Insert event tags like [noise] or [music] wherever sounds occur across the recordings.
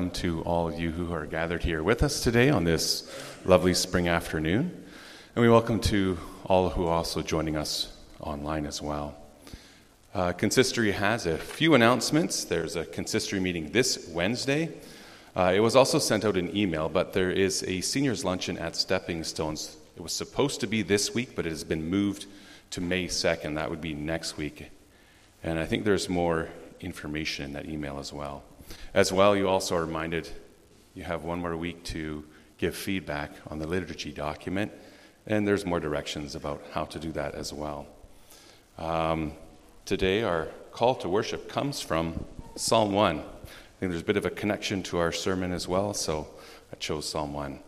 welcome to all of you who are gathered here with us today on this lovely spring afternoon. And we welcome to all who are also joining us online as well. Uh, consistory has a few announcements. There's a consistory meeting this Wednesday. Uh, it was also sent out an email, but there is a seniors luncheon at Stepping Stones. It was supposed to be this week, but it has been moved to May 2nd. That would be next week. And I think there's more information in that email as well. As well, you also are reminded you have one more week to give feedback on the liturgy document, and there's more directions about how to do that as well. Um, today, our call to worship comes from Psalm 1. I think there's a bit of a connection to our sermon as well, so I chose Psalm 1.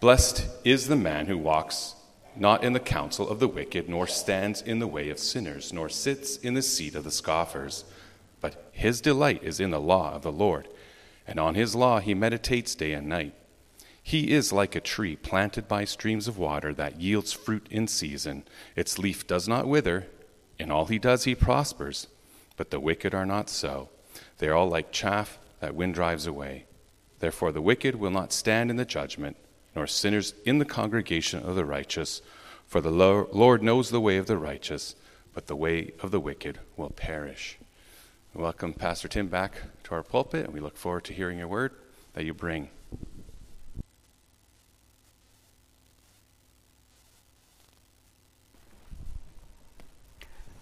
Blessed is the man who walks not in the counsel of the wicked, nor stands in the way of sinners, nor sits in the seat of the scoffers. But his delight is in the law of the Lord, and on his law he meditates day and night. He is like a tree planted by streams of water that yields fruit in season. Its leaf does not wither. In all he does, he prospers. But the wicked are not so. They are all like chaff that wind drives away. Therefore, the wicked will not stand in the judgment, nor sinners in the congregation of the righteous. For the Lord knows the way of the righteous, but the way of the wicked will perish. Welcome Pastor Tim back to our pulpit, and we look forward to hearing your word that you bring.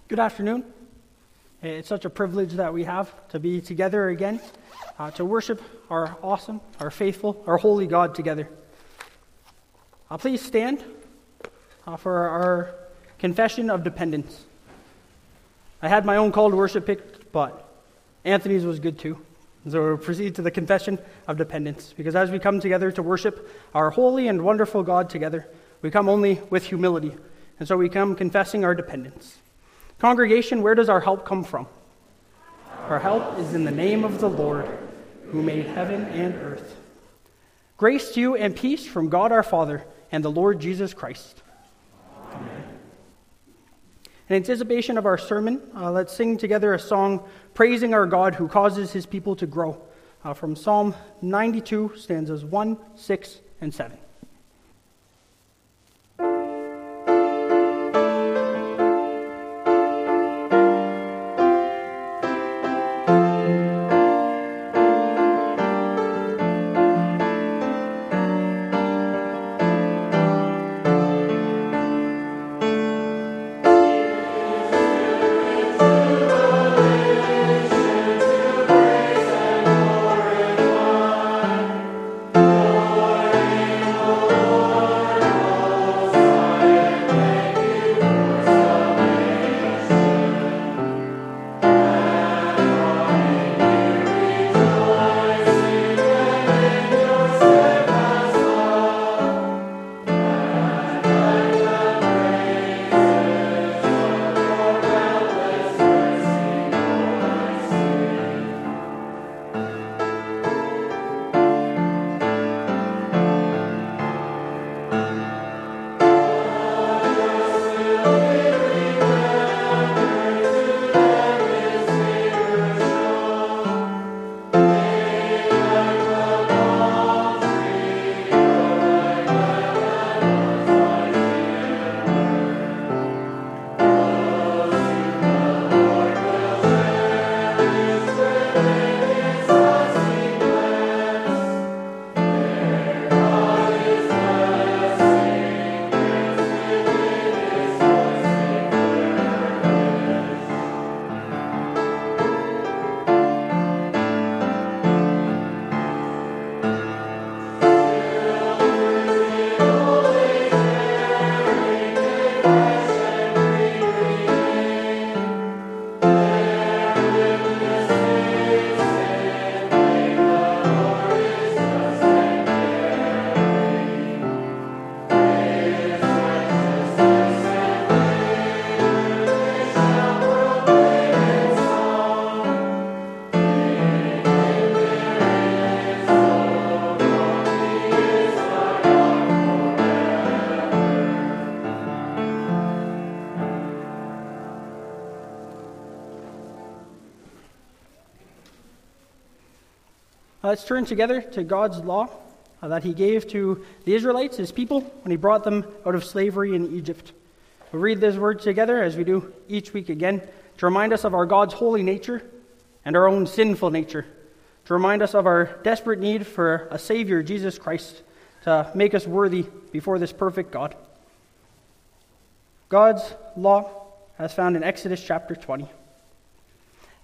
Good afternoon. It's such a privilege that we have to be together again, uh, to worship our awesome, our faithful, our holy God together. Uh, please stand uh, for our confession of dependence. I had my own call to worship picked, but Anthony's was good too. So we'll proceed to the confession of dependence. Because as we come together to worship our holy and wonderful God together, we come only with humility. And so we come confessing our dependence. Congregation, where does our help come from? Our help is in the name of the Lord, who made heaven and earth. Grace to you and peace from God our Father and the Lord Jesus Christ. In anticipation of our sermon, uh, let's sing together a song praising our God who causes his people to grow uh, from Psalm 92, stanzas 1, 6, and 7. Let's turn together to God's law uh, that He gave to the Israelites, His people, when He brought them out of slavery in Egypt. We'll read this word together as we do each week again to remind us of our God's holy nature and our own sinful nature, to remind us of our desperate need for a Savior, Jesus Christ, to make us worthy before this perfect God. God's law, as found in Exodus chapter 20.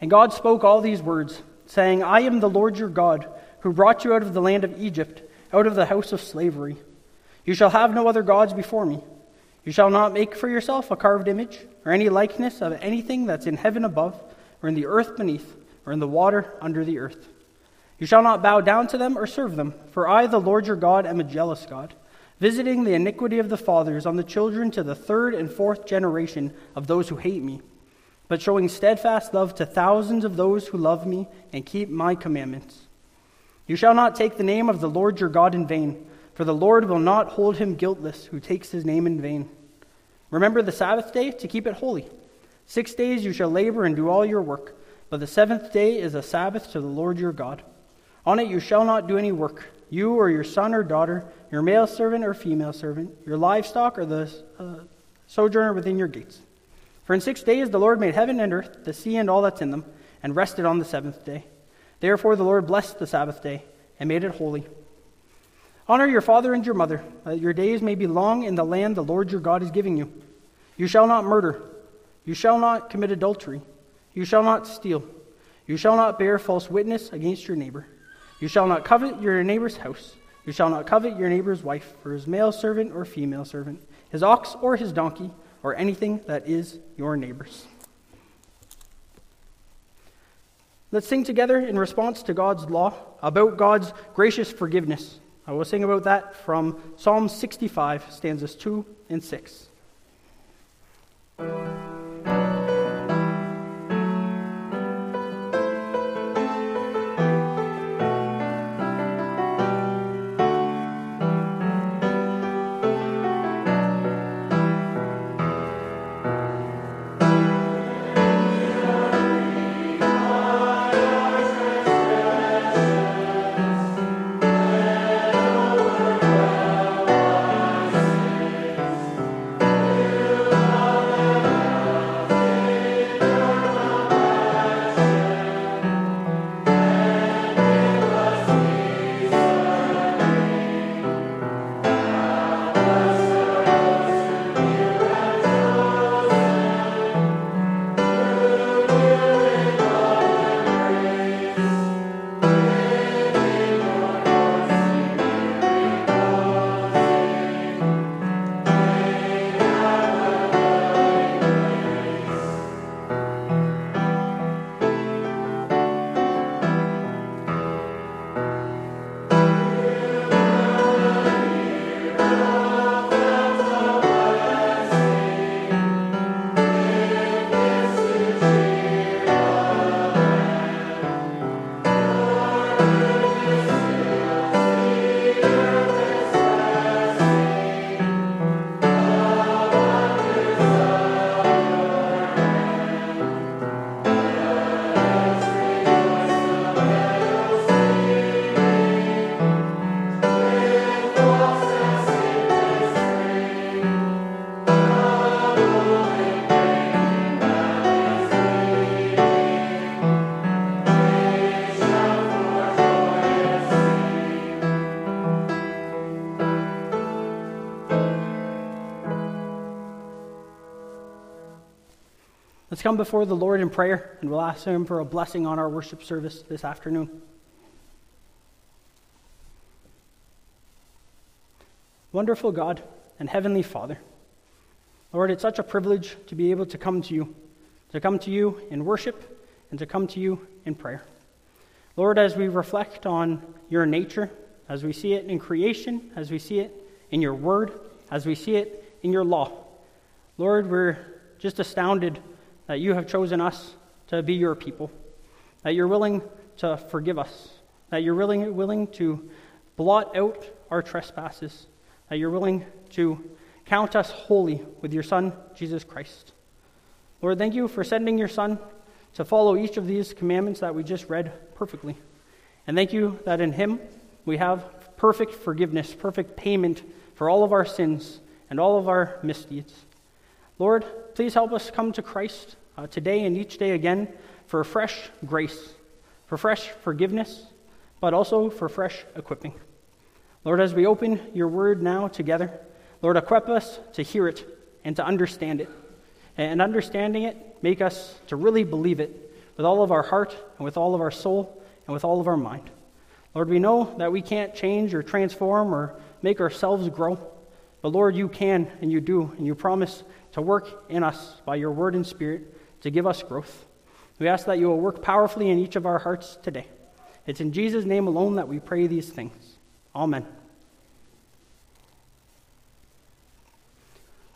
And God spoke all these words, saying, I am the Lord your God, who brought you out of the land of Egypt, out of the house of slavery. You shall have no other gods before me. You shall not make for yourself a carved image, or any likeness of anything that's in heaven above, or in the earth beneath, or in the water under the earth. You shall not bow down to them or serve them, for I, the Lord your God, am a jealous God, visiting the iniquity of the fathers on the children to the third and fourth generation of those who hate me, but showing steadfast love to thousands of those who love me and keep my commandments. You shall not take the name of the Lord your God in vain, for the Lord will not hold him guiltless who takes his name in vain. Remember the Sabbath day to keep it holy. Six days you shall labor and do all your work, but the seventh day is a Sabbath to the Lord your God. On it you shall not do any work, you or your son or daughter, your male servant or female servant, your livestock or the uh, sojourner within your gates. For in six days the Lord made heaven and earth, the sea and all that's in them, and rested on the seventh day. Therefore the Lord blessed the Sabbath day and made it holy. Honor your father and your mother, that your days may be long in the land the Lord your God is giving you. You shall not murder. You shall not commit adultery. You shall not steal. You shall not bear false witness against your neighbor. You shall not covet your neighbor's house. You shall not covet your neighbor's wife, or his male servant or female servant, his ox or his donkey, or anything that is your neighbor's. Let's sing together in response to God's law about God's gracious forgiveness. I will sing about that from Psalm 65, stanzas 2 and 6. Let's come before the Lord in prayer, and we'll ask Him for a blessing on our worship service this afternoon. Wonderful God and Heavenly Father, Lord, it's such a privilege to be able to come to you, to come to you in worship, and to come to you in prayer. Lord, as we reflect on your nature, as we see it in creation, as we see it in your word, as we see it in your law, Lord, we're just astounded that you have chosen us to be your people, that you're willing to forgive us, that you're willing, willing to blot out our trespasses, that you're willing to count us holy with your Son, Jesus Christ. Lord, thank you for sending your Son to follow each of these commandments that we just read perfectly. And thank you that in Him we have perfect forgiveness, perfect payment for all of our sins and all of our misdeeds. Lord, please help us come to Christ uh, today and each day again for fresh grace, for fresh forgiveness, but also for fresh equipping. Lord, as we open your word now together, Lord, equip us to hear it and to understand it. And understanding it, make us to really believe it with all of our heart and with all of our soul and with all of our mind. Lord, we know that we can't change or transform or make ourselves grow, but Lord, you can and you do, and you promise to work in us by your word and spirit to give us growth. We ask that you will work powerfully in each of our hearts today. It's in Jesus' name alone that we pray these things. Amen.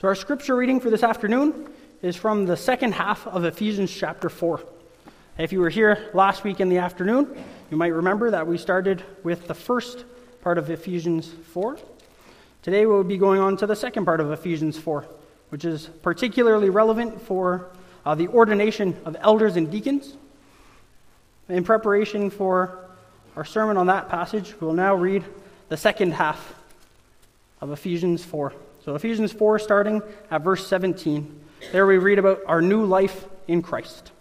So, our scripture reading for this afternoon is from the second half of Ephesians chapter 4. If you were here last week in the afternoon, you might remember that we started with the first part of Ephesians 4. Today we'll be going on to the second part of Ephesians 4, which is particularly relevant for uh, the ordination of elders and deacons. In preparation for our sermon on that passage, we'll now read the second half of Ephesians 4. So, Ephesians 4, starting at verse 17. There we read about our new life in Christ.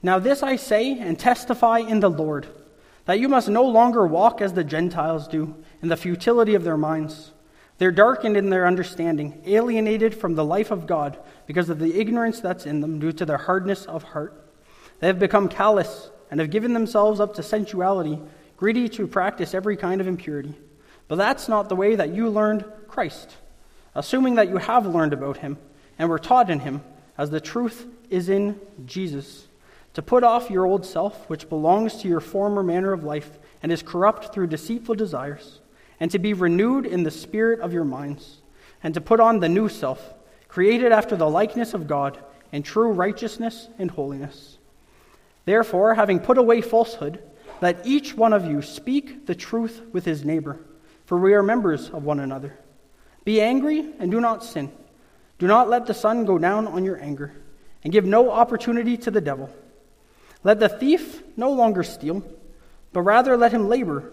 Now, this I say and testify in the Lord, that you must no longer walk as the Gentiles do, in the futility of their minds. They're darkened in their understanding, alienated from the life of God because of the ignorance that's in them due to their hardness of heart. They have become callous and have given themselves up to sensuality greedy to practice every kind of impurity. But that's not the way that you learned Christ, assuming that you have learned about him and were taught in him, as the truth is in Jesus. To put off your old self, which belongs to your former manner of life and is corrupt through deceitful desires, and to be renewed in the spirit of your minds, and to put on the new self, created after the likeness of God in true righteousness and holiness. Therefore, having put away falsehood, let each one of you speak the truth with his neighbor, for we are members of one another. Be angry and do not sin. Do not let the sun go down on your anger, and give no opportunity to the devil. Let the thief no longer steal, but rather let him labor,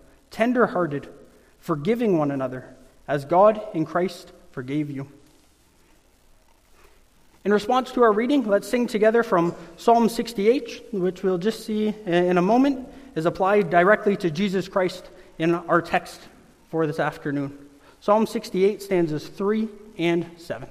tender hearted, forgiving one another, as God in Christ forgave you. In response to our reading, let's sing together from Psalm 68, which we'll just see in a moment is applied directly to Jesus Christ in our text for this afternoon. Psalm 68 stanzas 3 and 7.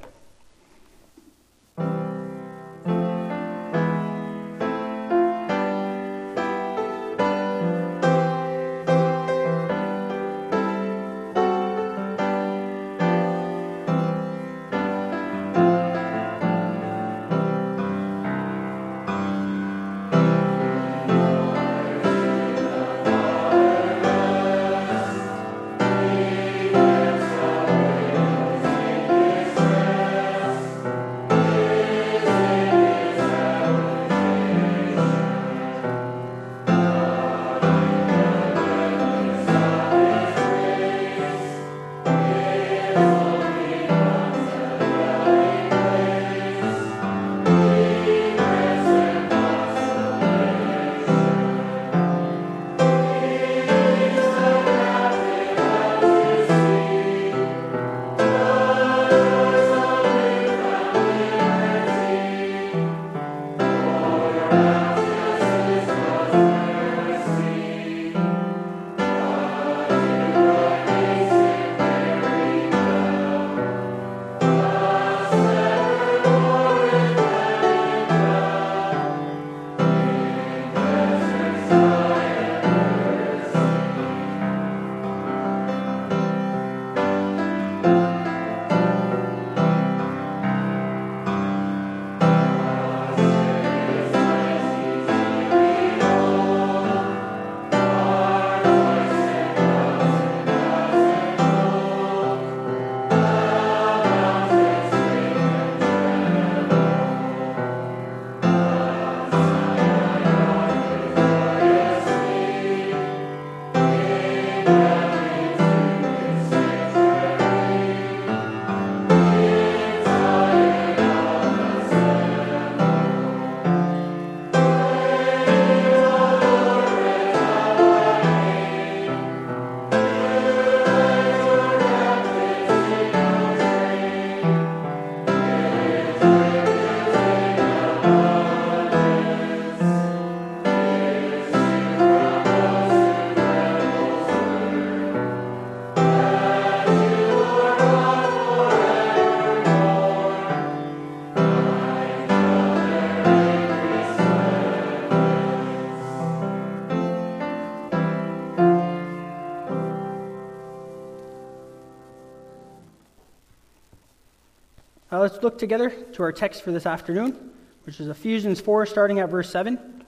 Look together to our text for this afternoon, which is Ephesians 4, starting at verse 7.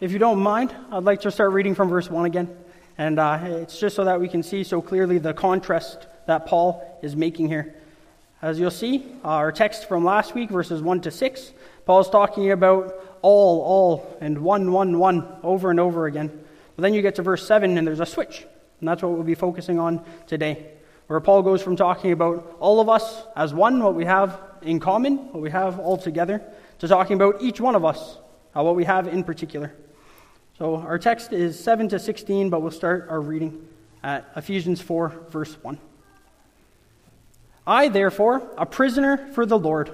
If you don't mind, I'd like to start reading from verse 1 again. And uh, it's just so that we can see so clearly the contrast that Paul is making here. As you'll see, our text from last week, verses 1 to 6, Paul's talking about all, all, and one, one, one over and over again. But then you get to verse 7, and there's a switch. And that's what we'll be focusing on today where Paul goes from talking about all of us as one, what we have in common, what we have all together, to talking about each one of us, uh, what we have in particular. So our text is 7 to 16, but we'll start our reading at Ephesians 4, verse 1. I, therefore, a prisoner for the Lord,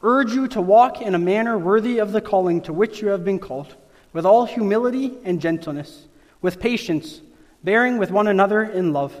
urge you to walk in a manner worthy of the calling to which you have been called, with all humility and gentleness, with patience, bearing with one another in love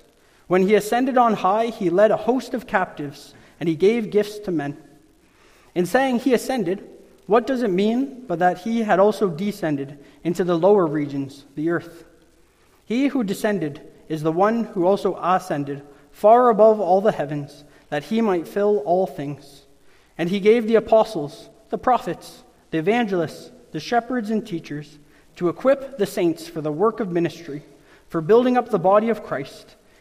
when he ascended on high, he led a host of captives, and he gave gifts to men. In saying he ascended, what does it mean but that he had also descended into the lower regions, the earth? He who descended is the one who also ascended far above all the heavens, that he might fill all things. And he gave the apostles, the prophets, the evangelists, the shepherds, and teachers to equip the saints for the work of ministry, for building up the body of Christ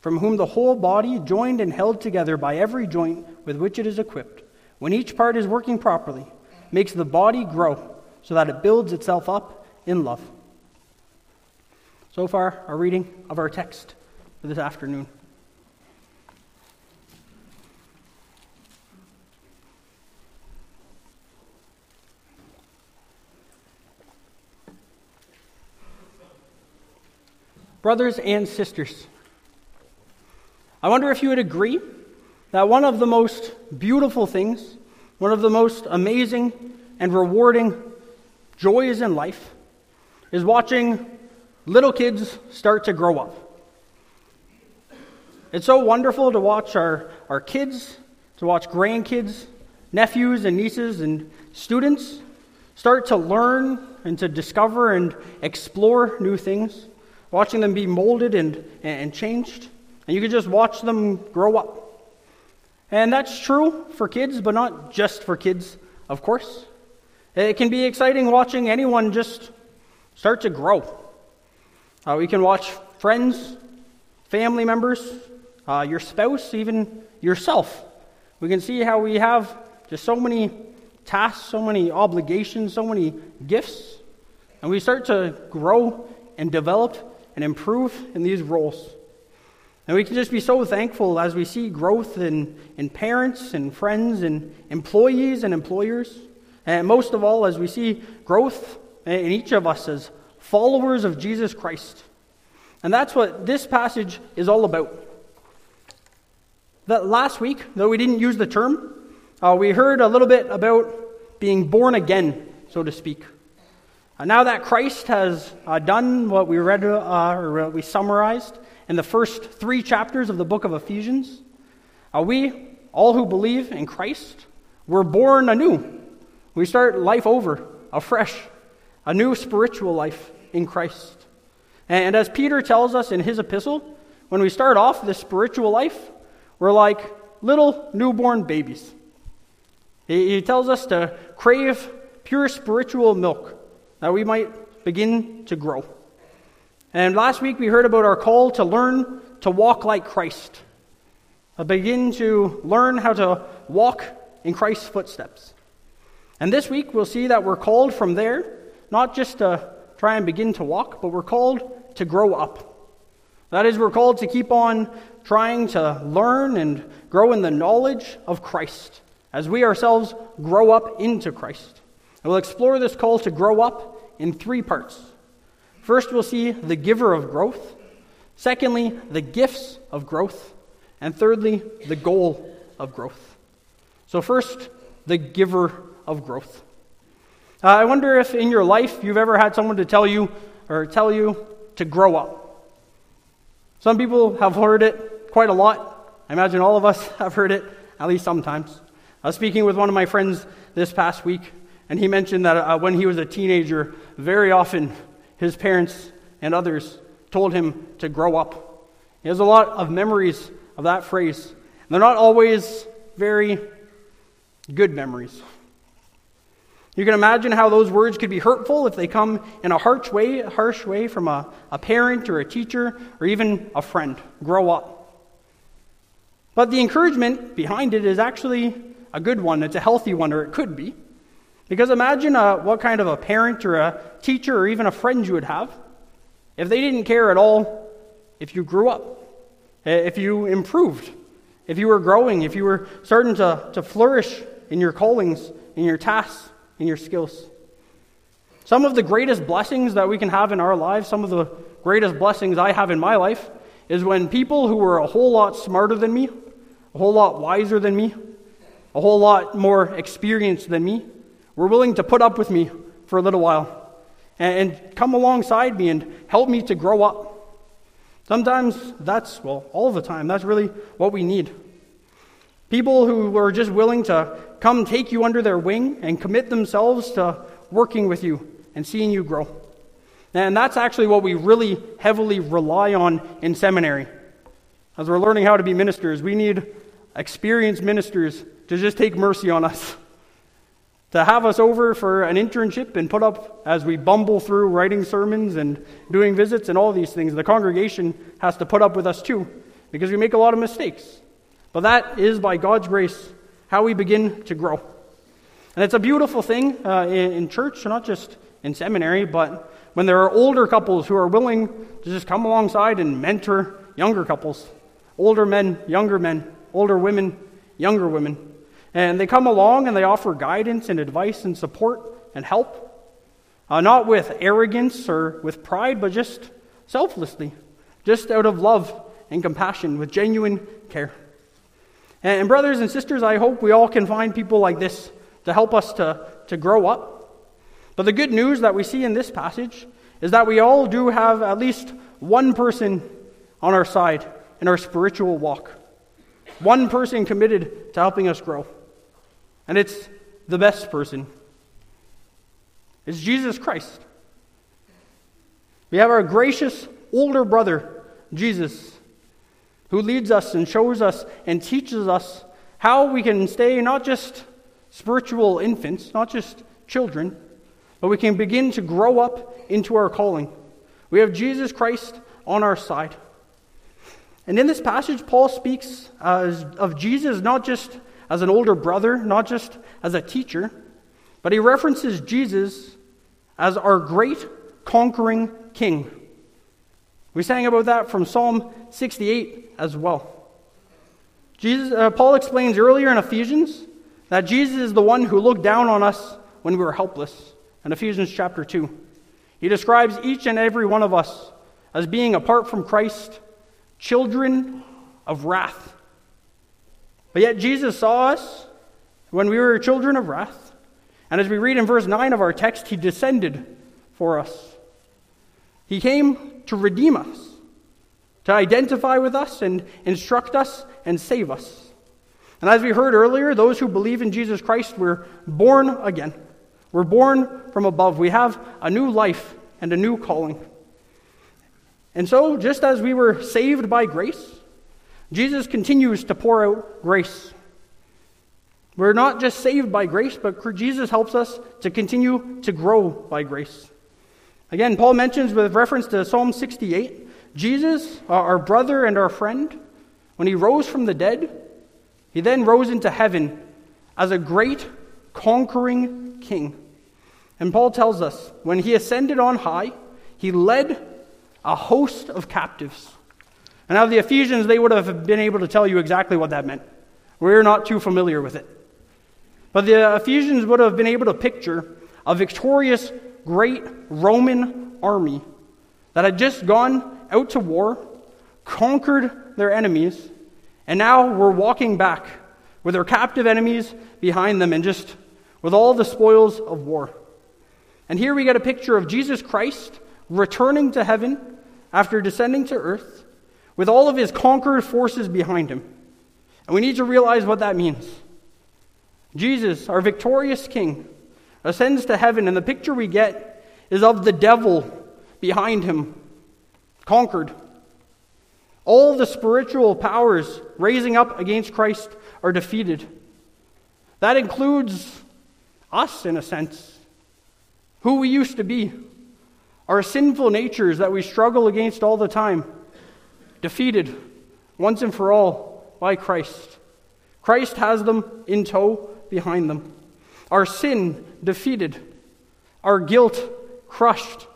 from whom the whole body, joined and held together by every joint with which it is equipped, when each part is working properly, makes the body grow so that it builds itself up in love. So far, our reading of our text for this afternoon. Brothers and sisters, I wonder if you would agree that one of the most beautiful things, one of the most amazing and rewarding joys in life is watching little kids start to grow up. It's so wonderful to watch our, our kids, to watch grandkids, nephews and nieces and students start to learn and to discover and explore new things, watching them be molded and, and changed. And you can just watch them grow up. And that's true for kids, but not just for kids, of course. It can be exciting watching anyone just start to grow. Uh, we can watch friends, family members, uh, your spouse, even yourself. We can see how we have just so many tasks, so many obligations, so many gifts, and we start to grow and develop and improve in these roles. And we can just be so thankful as we see growth in, in parents and friends and employees and employers. And most of all, as we see growth in each of us as followers of Jesus Christ. And that's what this passage is all about. That last week, though we didn't use the term, uh, we heard a little bit about being born again, so to speak. Uh, now that Christ has uh, done what we read uh, or what we summarized in the first three chapters of the book of Ephesians, uh, we, all who believe in Christ, were born anew. We start life over, afresh, a new spiritual life in Christ. And as Peter tells us in his epistle, when we start off this spiritual life, we're like little newborn babies. He tells us to crave pure spiritual milk that we might begin to grow. And last week we heard about our call to learn to walk like Christ, to begin to learn how to walk in Christ's footsteps. And this week, we'll see that we're called from there, not just to try and begin to walk, but we're called to grow up. That is, we're called to keep on trying to learn and grow in the knowledge of Christ as we ourselves grow up into Christ. And we'll explore this call to grow up in three parts. First, we'll see the giver of growth. Secondly, the gifts of growth. And thirdly, the goal of growth. So, first, the giver of growth. Uh, I wonder if in your life you've ever had someone to tell you or tell you to grow up. Some people have heard it quite a lot. I imagine all of us [laughs] have heard it at least sometimes. I was speaking with one of my friends this past week, and he mentioned that uh, when he was a teenager, very often his parents and others told him to grow up. He has a lot of memories of that phrase. And they're not always very good memories. You can imagine how those words could be hurtful if they come in a harsh way, harsh way from a, a parent or a teacher or even a friend. Grow up. But the encouragement behind it is actually a good one. It's a healthy one, or it could be. Because imagine uh, what kind of a parent or a teacher or even a friend you would have if they didn't care at all if you grew up, if you improved, if you were growing, if you were starting to, to flourish in your callings, in your tasks, in your skills. Some of the greatest blessings that we can have in our lives, some of the greatest blessings I have in my life, is when people who were a whole lot smarter than me, a whole lot wiser than me, a whole lot more experienced than me, were willing to put up with me for a little while and, and come alongside me and help me to grow up. Sometimes that's, well, all the time, that's really what we need. People who are just willing to come take you under their wing and commit themselves to working with you and seeing you grow. And that's actually what we really heavily rely on in seminary. As we're learning how to be ministers, we need experienced ministers to just take mercy on us. To have us over for an internship and put up as we bumble through writing sermons and doing visits and all these things. The congregation has to put up with us too because we make a lot of mistakes. But that is, by God's grace, how we begin to grow. And it's a beautiful thing uh, in, in church, not just in seminary, but when there are older couples who are willing to just come alongside and mentor younger couples, older men, younger men, older women, younger women. And they come along and they offer guidance and advice and support and help. Uh, not with arrogance or with pride, but just selflessly, just out of love and compassion, with genuine care. And, and brothers and sisters, I hope we all can find people like this to help us to, to grow up. But the good news that we see in this passage is that we all do have at least one person on our side in our spiritual walk. One person committed to helping us grow. And it's the best person. It's Jesus Christ. We have our gracious older brother, Jesus, who leads us and shows us and teaches us how we can stay not just spiritual infants, not just children, but we can begin to grow up into our calling. We have Jesus Christ on our side. And in this passage, Paul speaks uh, of Jesus not just as an older brother, not just as a teacher, but he references Jesus as our great conquering king. We sang about that from Psalm 68 as well. Jesus, uh, Paul explains earlier in Ephesians that Jesus is the one who looked down on us when we were helpless. In Ephesians chapter 2, he describes each and every one of us as being, apart from Christ, children of wrath. But yet Jesus saw us when we were children of wrath. And as we read in verse 9 of our text, he descended for us. He came to redeem us, to identify with us and instruct us and save us. And as we heard earlier, those who believe in Jesus Christ were born again. We're born from above. We have a new life and a new calling. And so, just as we were saved by grace, Jesus continues to pour out grace. We're not just saved by grace, but Jesus helps us to continue to grow by grace. Again, Paul mentions with reference to Psalm 68 Jesus, uh, our brother and our friend, when he rose from the dead, he then rose into heaven as a great conquering king. And Paul tells us when he ascended on high, he led a host of captives. And now the Ephesians, they would have been able to tell you exactly what that meant. We're not too familiar with it. But the Ephesians would have been able to picture a victorious, great Roman army that had just gone out to war, conquered their enemies, and now were walking back with their captive enemies behind them and just with all the spoils of war. And here we get a picture of Jesus Christ returning to heaven after descending to earth with all of his conquered forces behind him. And we need to realize what that means. Jesus, our victorious King, ascends to heaven, and the picture we get is of the devil behind him, conquered. All the spiritual powers raising up against Christ are defeated. That includes us, in a sense, who we used to be, our sinful natures that we struggle against all the time, defeated once and for all by Christ. Christ has them in tow behind them. Our sin defeated, our guilt crushed.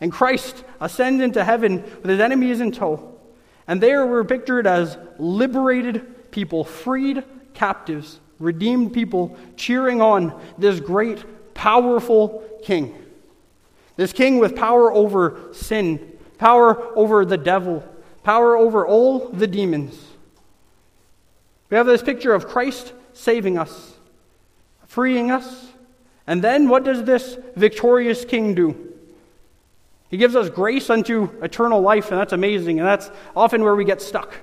And Christ ascends into heaven with his enemies in tow. And there we're pictured as liberated people, freed captives, redeemed people, cheering on this great, powerful king. This king with power over sin, power over the devil, power over all the demons. We have this picture of Christ saving us, freeing us. And then what does this victorious king do? He gives us grace unto eternal life, and that's amazing, and that's often where we get stuck.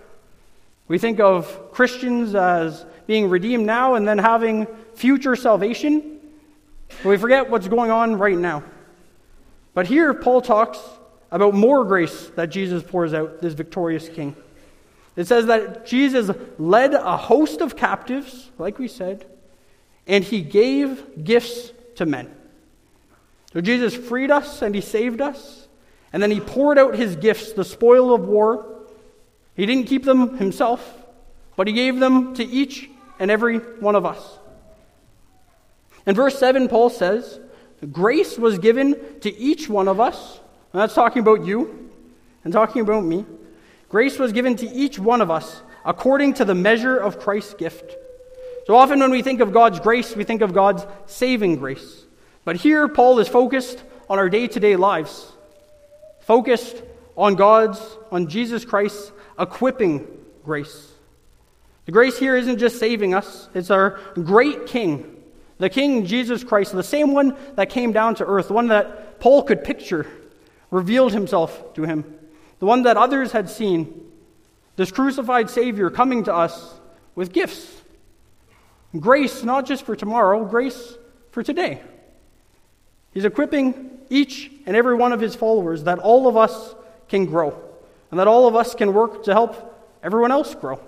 We think of Christians as being redeemed now and then having future salvation, we forget what's going on right now. But here, Paul talks about more grace that Jesus pours out, this victorious king. It says that Jesus led a host of captives, like we said, and he gave gifts to men. So Jesus freed us and he saved us, and then he poured out his gifts, the spoil of war. He didn't keep them himself, but he gave them to each and every one of us. In verse 7, Paul says, Grace was given to each one of us. And that's talking about you and talking about me. Grace was given to each one of us according to the measure of Christ's gift. So often when we think of God's grace, we think of God's saving grace. But here, Paul is focused on our day to day lives, focused on God's, on Jesus Christ's equipping grace. The grace here isn't just saving us, it's our great King, the King Jesus Christ, the same one that came down to earth, the one that Paul could picture, revealed himself to him the one that others had seen, this crucified Savior coming to us with gifts. Grace, not just for tomorrow, grace for today. He's equipping each and every one of his followers that all of us can grow, and that all of us can work to help everyone else grow.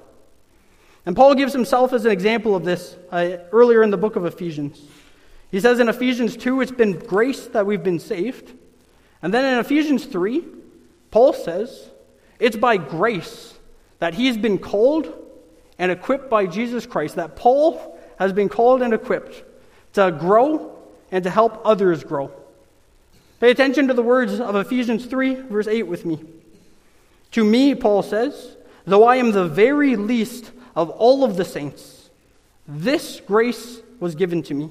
And Paul gives himself as an example of this uh, earlier in the book of Ephesians. He says in Ephesians 2, it's been grace that we've been saved. And then in Ephesians 3, Paul says it's by grace that he's been called and equipped by Jesus Christ, that Paul has been called and equipped to grow and to help others grow. Pay attention to the words of Ephesians 3, verse 8 with me. To me, Paul says, though I am the very least of all of the saints, this grace was given to me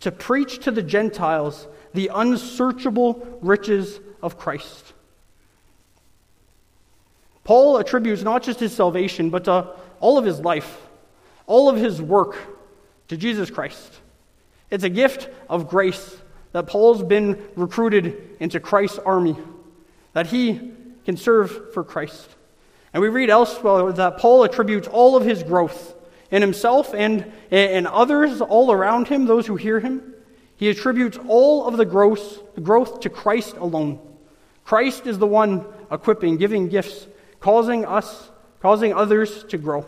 to preach to the Gentiles the unsearchable riches of Christ Paul attributes not just his salvation, but to all of his life, all of his work to Jesus Christ. It's a gift of grace that Paul's been recruited into Christ's army, that he can serve for Christ. And we read elsewhere that Paul attributes all of his growth in himself and in others all around him, those who hear him. He attributes all of the growth, growth to Christ alone. Christ is the one equipping, giving gifts causing us, causing others to grow.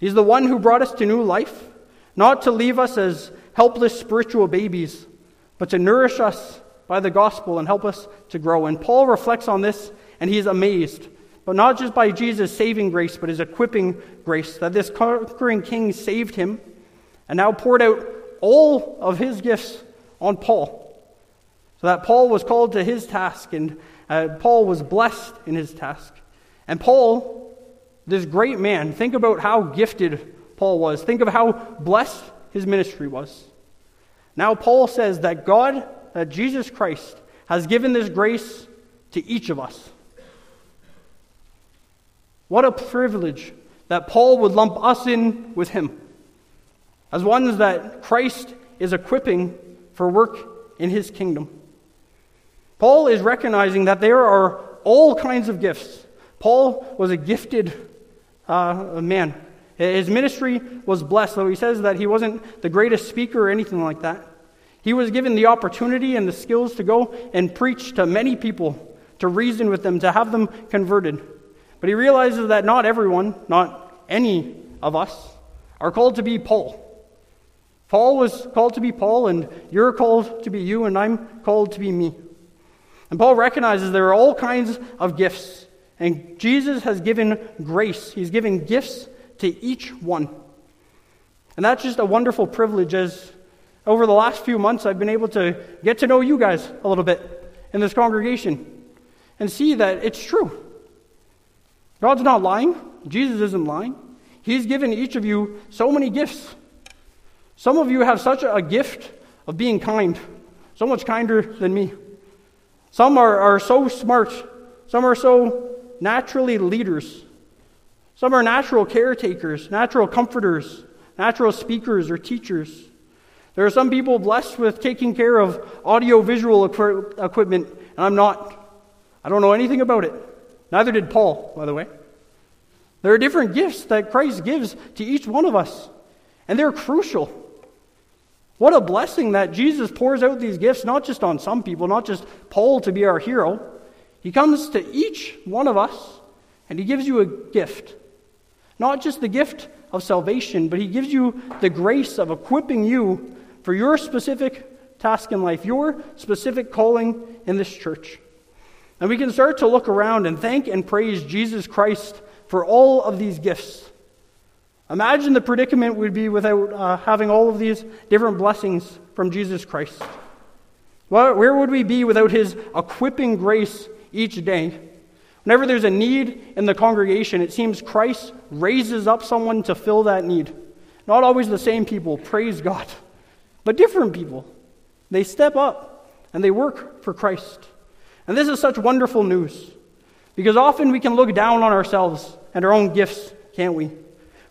He's the one who brought us to new life, not to leave us as helpless spiritual babies, but to nourish us by the gospel and help us to grow. And Paul reflects on this and he's amazed, but not just by Jesus' saving grace, but his equipping grace, that this conquering king saved him and now poured out all of his gifts on Paul. So that Paul was called to his task, and uh, Paul was blessed in his task. And Paul, this great man, think about how gifted Paul was. Think of how blessed his ministry was. Now, Paul says that God, that Jesus Christ, has given this grace to each of us. What a privilege that Paul would lump us in with him as ones that Christ is equipping for work in his kingdom. Paul is recognizing that there are all kinds of gifts. Paul was a gifted uh, man. His ministry was blessed, though he says that he wasn't the greatest speaker or anything like that. He was given the opportunity and the skills to go and preach to many people, to reason with them, to have them converted. But he realizes that not everyone, not any of us, are called to be Paul. Paul was called to be Paul, and you're called to be you, and I'm called to be me. And Paul recognizes there are all kinds of gifts, and Jesus has given grace. He's given gifts to each one. And that's just a wonderful privilege as over the last few months I've been able to get to know you guys a little bit in this congregation and see that it's true. God's not lying, Jesus isn't lying. He's given each of you so many gifts. Some of you have such a gift of being kind, so much kinder than me. Some are, are so smart, some are so naturally leaders. Some are natural caretakers, natural comforters, natural speakers or teachers. There are some people blessed with taking care of audio-visual equipment, and I'm not. I don't know anything about it. Neither did Paul, by the way. There are different gifts that Christ gives to each one of us, and they're crucial. What a blessing that Jesus pours out these gifts, not just on some people, not just Paul to be our hero. He comes to each one of us and he gives you a gift. Not just the gift of salvation, but he gives you the grace of equipping you for your specific task in life, your specific calling in this church. And we can start to look around and thank and praise Jesus Christ for all of these gifts. Imagine the predicament we'd be without uh, having all of these different blessings from Jesus Christ. Where would we be without his equipping grace each day? Whenever there's a need in the congregation, it seems Christ raises up someone to fill that need. Not always the same people, praise God, but different people. They step up and they work for Christ. And this is such wonderful news because often we can look down on ourselves and our own gifts, can't we?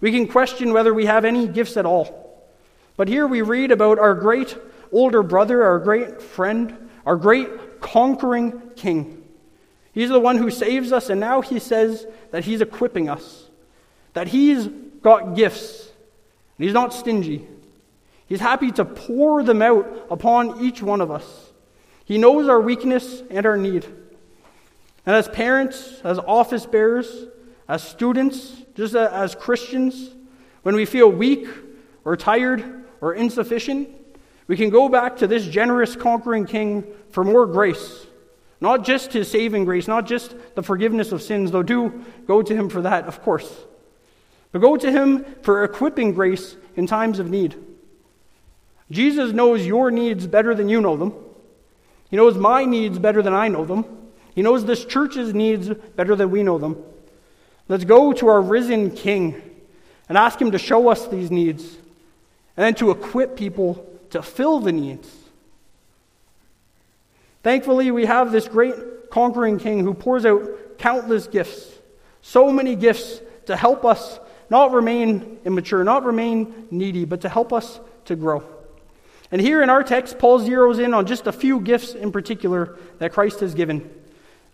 We can question whether we have any gifts at all. But here we read about our great older brother, our great friend, our great conquering king. He's the one who saves us, and now he says that he's equipping us, that he's got gifts, and he's not stingy. He's happy to pour them out upon each one of us. He knows our weakness and our need. And as parents, as office bearers, as students, just as Christians, when we feel weak or tired or insufficient, we can go back to this generous, conquering King for more grace. Not just his saving grace, not just the forgiveness of sins, though do go to him for that, of course. But go to him for equipping grace in times of need. Jesus knows your needs better than you know them. He knows my needs better than I know them. He knows this church's needs better than we know them. Let's go to our risen King and ask Him to show us these needs and then to equip people to fill the needs. Thankfully, we have this great conquering King who pours out countless gifts, so many gifts to help us not remain immature, not remain needy, but to help us to grow. And here in our text, Paul zeroes in on just a few gifts in particular that Christ has given.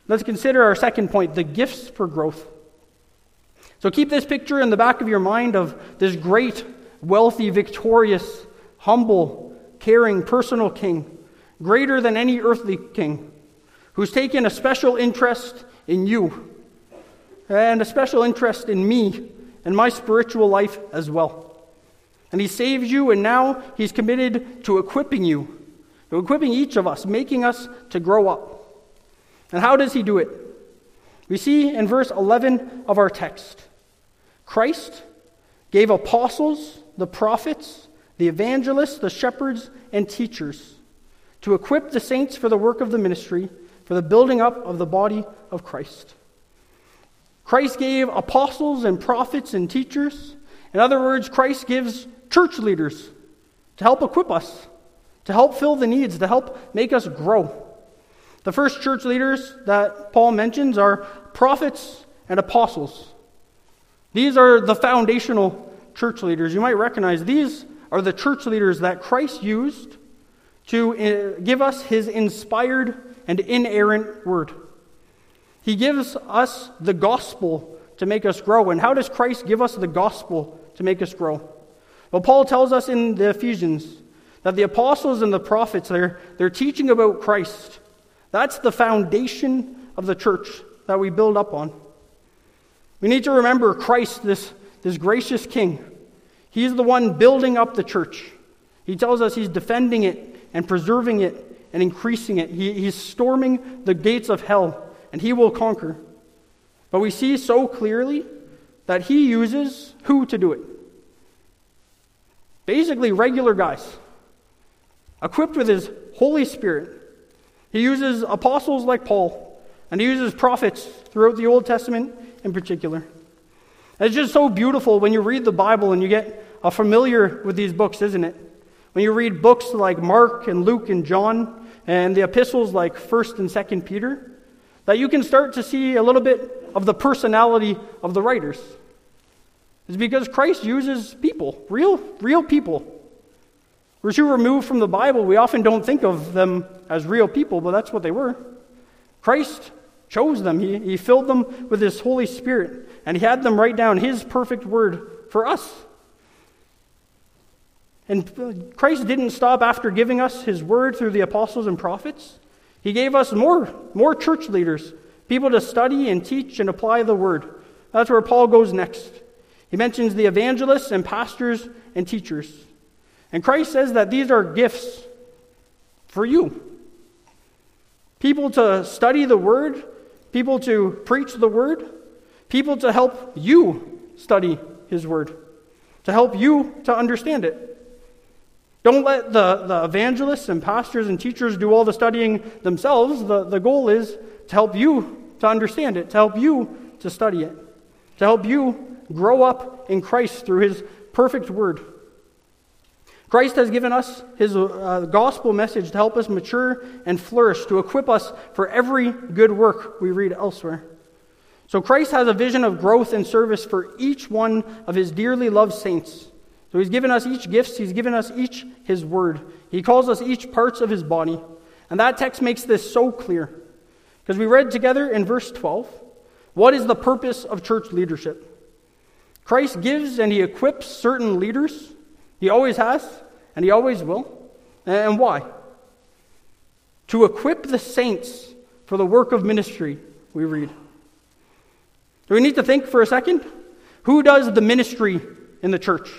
Let's consider our second point the gifts for growth. So keep this picture in the back of your mind of this great, wealthy, victorious, humble, caring, personal king, greater than any earthly king, who's taken a special interest in you and a special interest in me and my spiritual life as well. And he saves you, and now he's committed to equipping you, to equipping each of us, making us to grow up. And how does he do it? We see in verse 11 of our text Christ gave apostles, the prophets, the evangelists, the shepherds, and teachers, to equip the saints for the work of the ministry, for the building up of the body of Christ. Christ gave apostles and prophets and teachers. In other words, Christ gives church leaders to help equip us, to help fill the needs, to help make us grow. The first church leaders that Paul mentions are prophets and apostles. These are the foundational church leaders. You might recognize these are the church leaders that Christ used to uh, give us his inspired and inerrant word. He gives us the gospel to make us grow. And how does Christ give us the gospel to make us grow? Well, Paul tells us in the Ephesians that the apostles and the prophets, they're, they're teaching about Christ. That's the foundation of the church that we build up on. We need to remember Christ, this, this gracious King. He's the one building up the church. He tells us he's defending it and preserving it and increasing it. He, he's storming the gates of hell, and he will conquer. But we see so clearly that he uses who to do it? Basically, regular guys, equipped with his Holy Spirit. He uses apostles like Paul, and he uses prophets throughout the Old Testament in particular. It's just so beautiful when you read the Bible and you get uh, familiar with these books, isn't it? When you read books like Mark and Luke and John and the epistles like 1st and 2nd Peter, that you can start to see a little bit of the personality of the writers. It's because Christ uses people, real, real people. We're too removed from the Bible. We often don't think of them as real people, but that's what they were. Christ chose them, he, he filled them with His Holy Spirit, and He had them write down His perfect word for us. And uh, Christ didn't stop after giving us His word through the apostles and prophets. He gave us more, more church leaders, people to study and teach and apply the word. That's where Paul goes next. He mentions the evangelists and pastors and teachers. And Christ says that these are gifts for you. People to study the word people to preach the word, people to help you study his word, to help you to understand it. Don't let the, the evangelists and pastors and teachers do all the studying themselves. The, the goal is to help you to understand it, to help you to study it, to help you grow up in Christ through his perfect word. Christ has given us his uh, gospel message to help us mature and flourish, to equip us for every good work we read elsewhere. So Christ has a vision of growth and service for each one of his dearly loved saints. So he's given us each gifts, he's given us each his word. He calls us each parts of his body. And that text makes this so clear. Because we read together in verse 12, what is the purpose of church leadership? Christ gives and he equips certain leaders he always has, and he always will. And why? To equip the saints for the work of ministry, we read. Do we need to think for a second? Who does the ministry in the church?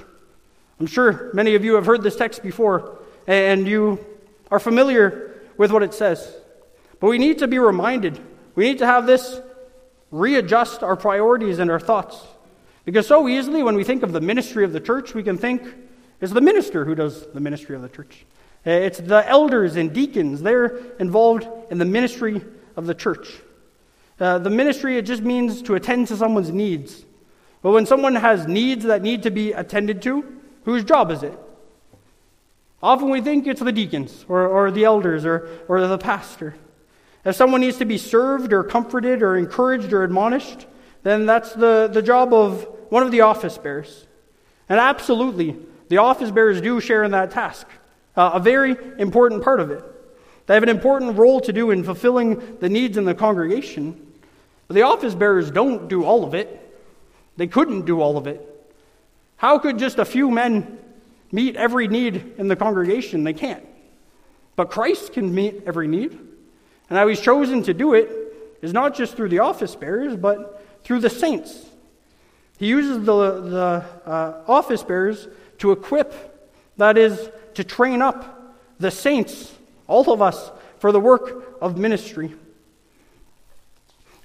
I'm sure many of you have heard this text before, and you are familiar with what it says. But we need to be reminded. We need to have this readjust our priorities and our thoughts. Because so easily, when we think of the ministry of the church, we can think it's the minister who does the ministry of the church. Uh, it's the elders and deacons. They're involved in the ministry of the church. Uh, the ministry, it just means to attend to someone's needs. But when someone has needs that need to be attended to, whose job is it? Often we think it's the deacons or, or the elders or, or the pastor. If someone needs to be served or comforted or encouraged or admonished, then that's the, the job of one of the office bearers. And absolutely, the office bearers do share in that task, uh, a very important part of it. They have an important role to do in fulfilling the needs in the congregation. But the office bearers don't do all of it. They couldn't do all of it. How could just a few men meet every need in the congregation? They can't. But Christ can meet every need. And how he's chosen to do it is not just through the office bearers, but through the saints. He uses the, the uh, office bearers to equip, that is, to train up the saints, all of us, for the work of ministry.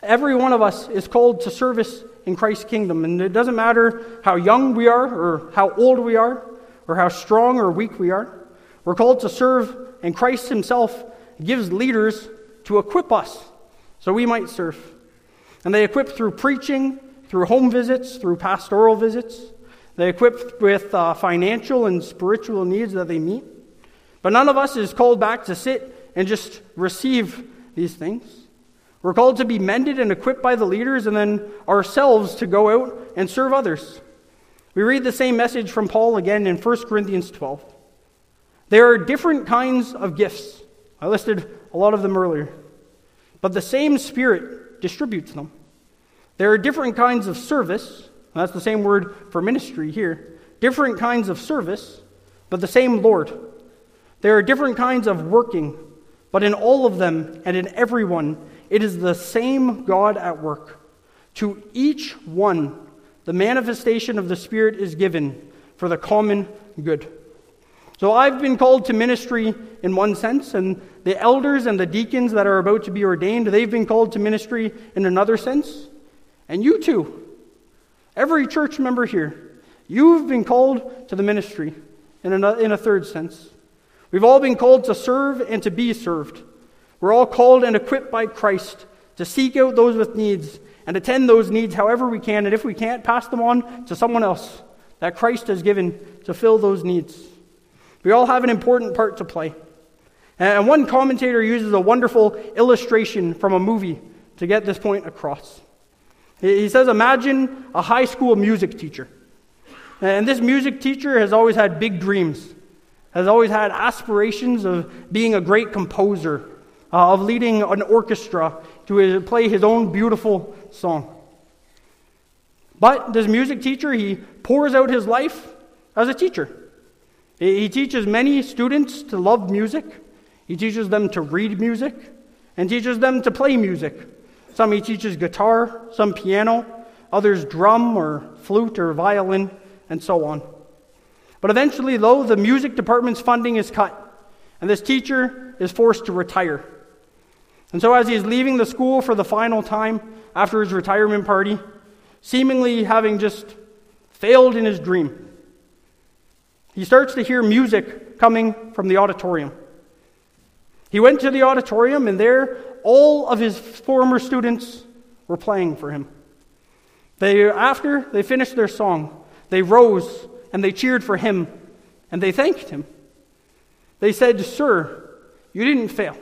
Every one of us is called to service in Christ's kingdom, and it doesn't matter how young we are or how old we are or how strong or weak we are. We're called to serve, and Christ Himself gives leaders to equip us so we might serve. And they equip through preaching, through home visits, through pastoral visits. They equip with uh, financial and spiritual needs that they meet. But none of us is called back to sit and just receive these things. We're called to be mended and equipped by the leaders and then ourselves to go out and serve others. We read the same message from Paul again in 1 Corinthians 12. There are different kinds of gifts. I listed a lot of them earlier. But the same Spirit distributes them. There are different kinds of service. That's the same word for ministry here. Different kinds of service, but the same Lord. There are different kinds of working, but in all of them and in everyone, it is the same God at work. To each one, the manifestation of the Spirit is given for the common good. So I've been called to ministry in one sense, and the elders and the deacons that are about to be ordained, they've been called to ministry in another sense. And you too, every church member here, you've been called to the ministry in a, in a third sense. We've all been called to serve and to be served. We're all called and equipped by Christ to seek out those with needs and attend those needs however we can, and if we can't, pass them on to someone else that Christ has given to fill those needs. We all have an important part to play. And one commentator uses a wonderful illustration from a movie to get this point across. He says, Imagine a high school music teacher. And this music teacher has always had big dreams, has always had aspirations of being a great composer, uh, of leading an orchestra to play his own beautiful song. But this music teacher, he pours out his life as a teacher. He teaches many students to love music. He teaches them to read music and teaches them to play music. Some he teaches guitar, some piano, others drum or flute or violin, and so on. But eventually, though, the music department's funding is cut, and this teacher is forced to retire. And so, as he's leaving the school for the final time after his retirement party, seemingly having just failed in his dream, he starts to hear music coming from the auditorium. He went to the auditorium, and there all of his former students were playing for him. They, after they finished their song, they rose and they cheered for him and they thanked him. They said, Sir, you didn't fail.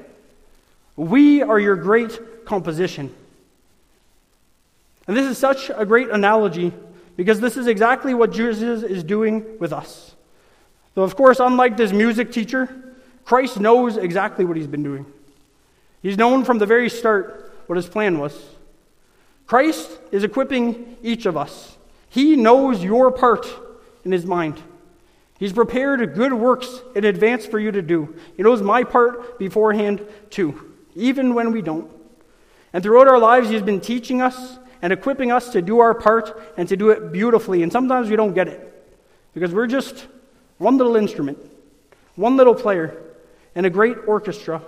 We are your great composition. And this is such a great analogy because this is exactly what Jesus is doing with us. Though, of course, unlike this music teacher, Christ knows exactly what he's been doing. He's known from the very start what his plan was. Christ is equipping each of us. He knows your part in his mind. He's prepared good works in advance for you to do. He knows my part beforehand, too, even when we don't. And throughout our lives, He's been teaching us and equipping us to do our part and to do it beautifully. And sometimes we don't get it because we're just one little instrument, one little player, in a great orchestra.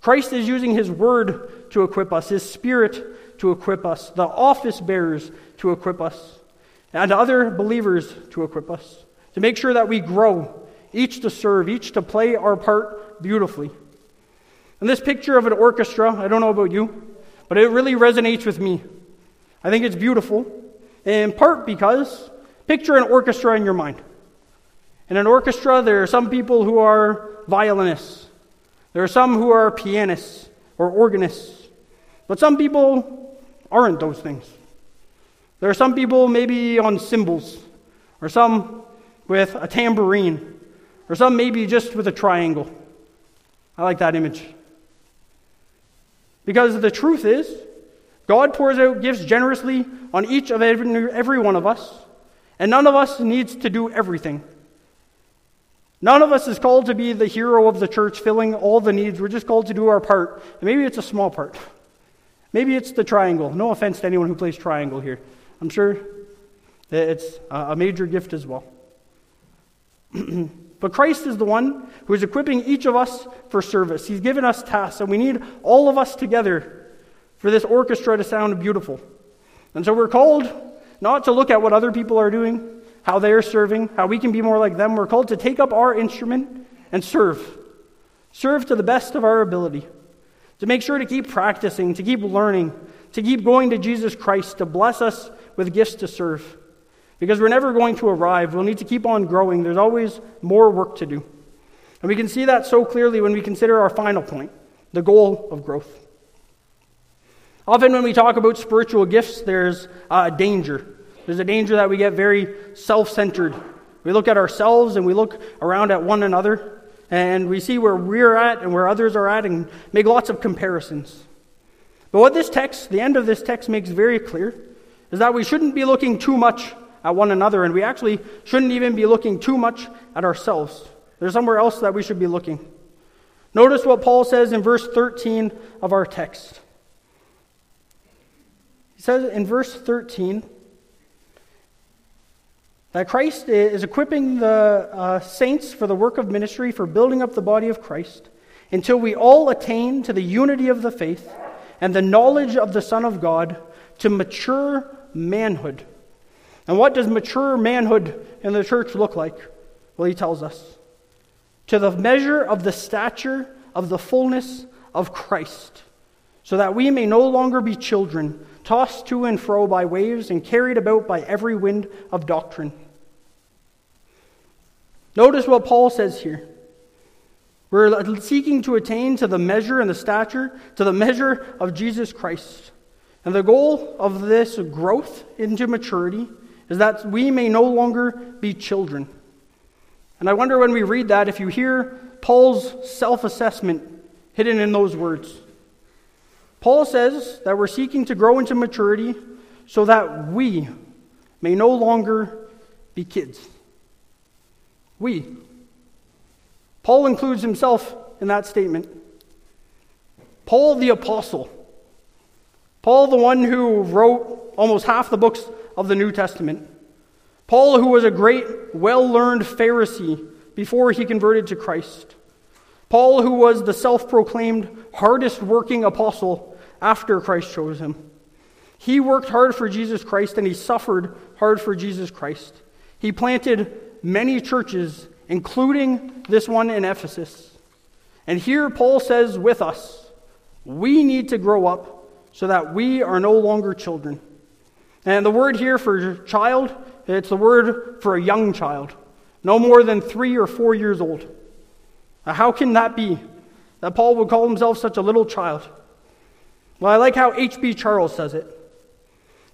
Christ is using his word to equip us, his spirit to equip us, the office bearers to equip us, and other believers to equip us, to make sure that we grow, each to serve, each to play our part beautifully. And this picture of an orchestra, I don't know about you, but it really resonates with me. I think it's beautiful, in part because picture an orchestra in your mind. In an orchestra, there are some people who are violinists, there are some who are pianists or organists, but some people aren't those things. There are some people maybe on cymbals, or some with a tambourine, or some maybe just with a triangle. I like that image. Because the truth is, God pours out gifts generously on each of every, every one of us, and none of us needs to do everything. None of us is called to be the hero of the church, filling all the needs. We're just called to do our part. And maybe it's a small part. Maybe it's the triangle. No offense to anyone who plays triangle here. I'm sure that it's a major gift as well. [clears throat] but Christ is the one who is equipping each of us for service. He's given us tasks, and we need all of us together for this orchestra to sound beautiful. And so we're called not to look at what other people are doing, how they're serving, how we can be more like them. We're called to take up our instrument and serve. Serve to the best of our ability. To make sure to keep practicing, to keep learning, to keep going to Jesus Christ, to bless us with gifts to serve. Because we're never going to arrive. We'll need to keep on growing. There's always more work to do. And we can see that so clearly when we consider our final point the goal of growth. Often, when we talk about spiritual gifts, there's a danger. There's a danger that we get very self centered. We look at ourselves and we look around at one another and we see where we're at and where others are at and make lots of comparisons. But what this text, the end of this text, makes very clear is that we shouldn't be looking too much at one another and we actually shouldn't even be looking too much at ourselves. There's somewhere else that we should be looking. Notice what Paul says in verse 13 of our text. He says in verse 13 that Christ is equipping the uh, saints for the work of ministry, for building up the body of Christ, until we all attain to the unity of the faith and the knowledge of the Son of God, to mature manhood. And what does mature manhood in the church look like? Well, he tells us to the measure of the stature of the fullness of Christ, so that we may no longer be children, tossed to and fro by waves and carried about by every wind of doctrine. Notice what Paul says here. We're seeking to attain to the measure and the stature, to the measure of Jesus Christ. And the goal of this growth into maturity is that we may no longer be children. And I wonder when we read that if you hear Paul's self assessment hidden in those words. Paul says that we're seeking to grow into maturity so that we may no longer be kids. We. Paul includes himself in that statement. Paul the Apostle. Paul, the one who wrote almost half the books of the New Testament. Paul, who was a great, well learned Pharisee before he converted to Christ. Paul, who was the self proclaimed hardest working apostle after Christ chose him. He worked hard for Jesus Christ and he suffered hard for Jesus Christ. He planted many churches, including this one in Ephesus. And here Paul says with us, we need to grow up so that we are no longer children. And the word here for child it's the word for a young child, no more than three or four years old. Now, how can that be that Paul would call himself such a little child? Well, I like how H.B. Charles says it.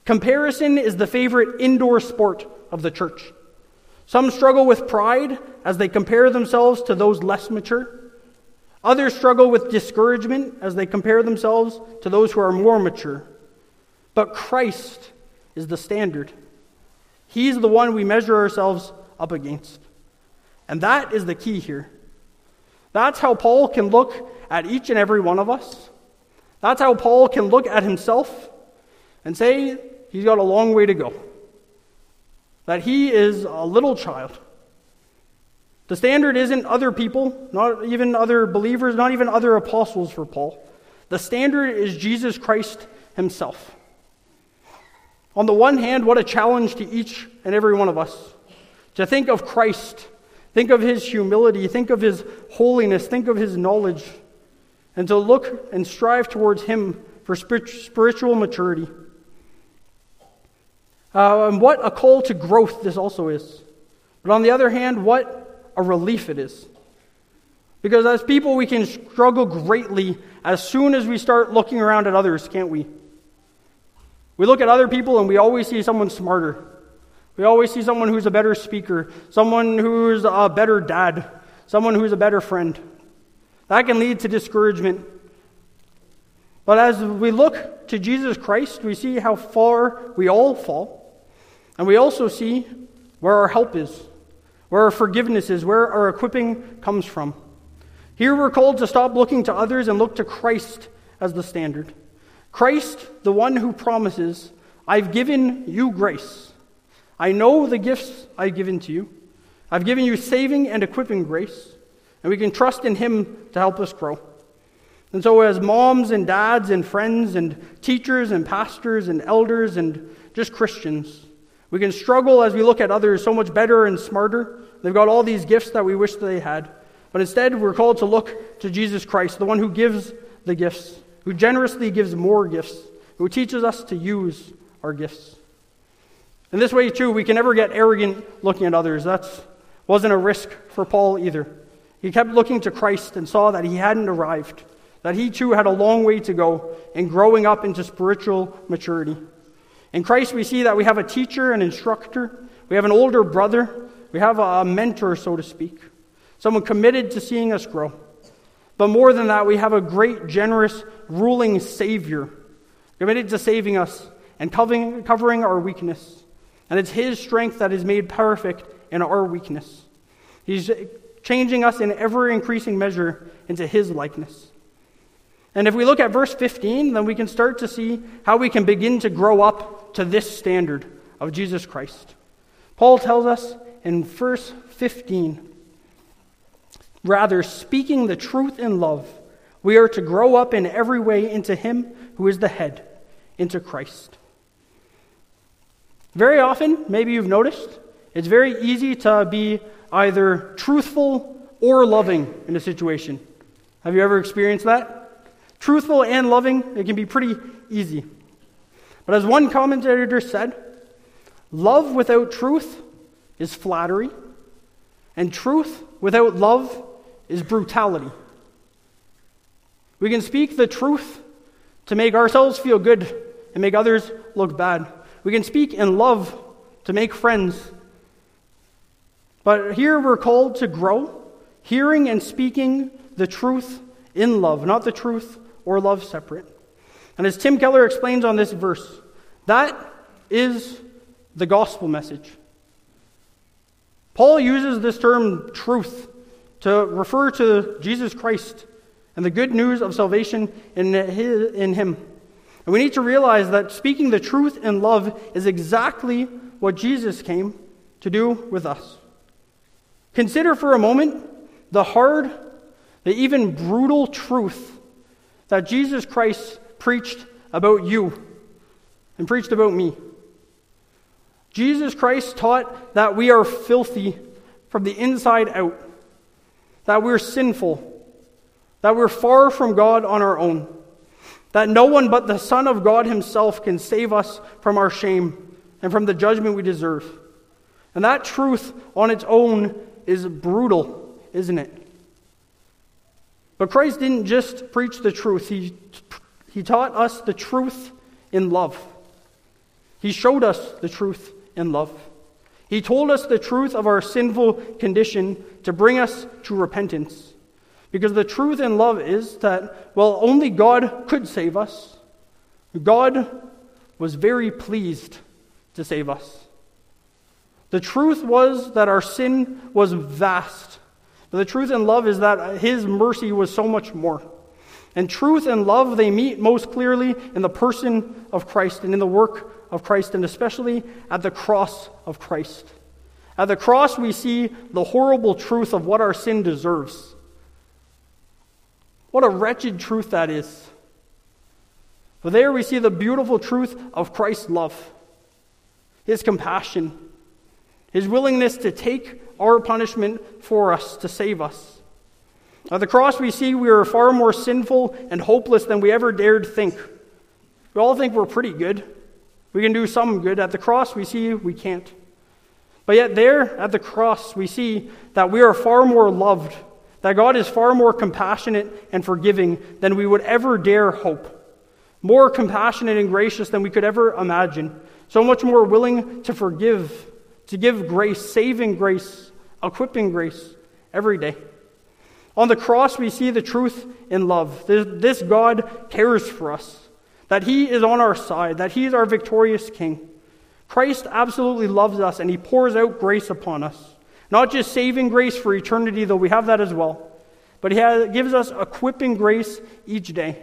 Comparison is the favorite indoor sport of the church. Some struggle with pride as they compare themselves to those less mature. Others struggle with discouragement as they compare themselves to those who are more mature. But Christ is the standard. He's the one we measure ourselves up against. And that is the key here. That's how Paul can look at each and every one of us. That's how Paul can look at himself and say he's got a long way to go. That he is a little child. The standard isn't other people, not even other believers, not even other apostles for Paul. The standard is Jesus Christ himself. On the one hand, what a challenge to each and every one of us to think of Christ, think of his humility, think of his holiness, think of his knowledge, and to look and strive towards him for spiritual maturity. Uh, and what a call to growth this also is. But on the other hand, what a relief it is. Because as people, we can struggle greatly as soon as we start looking around at others, can't we? We look at other people and we always see someone smarter. We always see someone who's a better speaker, someone who's a better dad, someone who's a better friend. That can lead to discouragement. But as we look to Jesus Christ, we see how far we all fall. And we also see where our help is, where our forgiveness is, where our equipping comes from. Here we're called to stop looking to others and look to Christ as the standard. Christ, the one who promises, I've given you grace. I know the gifts I've given to you. I've given you saving and equipping grace, and we can trust in Him to help us grow. And so, as moms and dads and friends and teachers and pastors and elders and just Christians, We can struggle as we look at others so much better and smarter. They've got all these gifts that we wish they had. But instead, we're called to look to Jesus Christ, the one who gives the gifts, who generously gives more gifts, who teaches us to use our gifts. In this way, too, we can never get arrogant looking at others. That wasn't a risk for Paul either. He kept looking to Christ and saw that he hadn't arrived, that he too had a long way to go in growing up into spiritual maturity. In Christ, we see that we have a teacher, an instructor, we have an older brother, we have a mentor, so to speak, someone committed to seeing us grow. But more than that, we have a great, generous, ruling Savior committed to saving us and covering, our weakness. And it's His strength that is made perfect in our weakness. He's changing us in ever increasing measure into His likeness. And if we look at verse 15, then we can start to see how we can begin to grow up to this standard of Jesus Christ. Paul tells us in verse 15 Rather, speaking the truth in love, we are to grow up in every way into Him who is the head, into Christ. Very often, maybe you've noticed, it's very easy to be either truthful or loving in a situation. Have you ever experienced that? Truthful and loving, it can be pretty easy. But as one commentator said, love without truth is flattery, and truth without love is brutality. We can speak the truth to make ourselves feel good and make others look bad. We can speak in love to make friends. But here we're called to grow, hearing and speaking the truth in love, not the truth or love separate. And as Tim Keller explains on this verse, that is the gospel message. Paul uses this term truth to refer to Jesus Christ and the good news of salvation in, his, in Him. And we need to realize that speaking the truth in love is exactly what Jesus came to do with us. Consider for a moment the hard, the even brutal truth that Jesus Christ preached about you and preached about me. Jesus Christ taught that we are filthy from the inside out, that we're sinful, that we're far from God on our own, that no one but the Son of God Himself can save us from our shame and from the judgment we deserve. And that truth on its own is brutal, isn't it? But Christ didn't just preach the truth, He, he taught us the truth in love. He showed us the truth in love. He told us the truth of our sinful condition to bring us to repentance. Because the truth in love is that, well, only God could save us. God was very pleased to save us. The truth was that our sin was vast. But the truth in love is that His mercy was so much more. And truth and love, they meet most clearly in the person of Christ and in the work of Christ, and especially at the cross of Christ. At the cross, we see the horrible truth of what our sin deserves. What a wretched truth that is. But there we see the beautiful truth of Christ's love, his compassion, his willingness to take our punishment for us to save us. At the cross, we see we are far more sinful and hopeless than we ever dared think. We all think we're pretty good. We can do some good. At the cross, we see we can't. But yet, there at the cross, we see that we are far more loved that God is far more compassionate and forgiving than we would ever dare hope. More compassionate and gracious than we could ever imagine. So much more willing to forgive, to give grace, saving grace, equipping grace every day. On the cross, we see the truth in love. This God cares for us, that He is on our side, that He is our victorious King. Christ absolutely loves us, and He pours out grace upon us. Not just saving grace for eternity, though we have that as well, but He has, gives us equipping grace each day.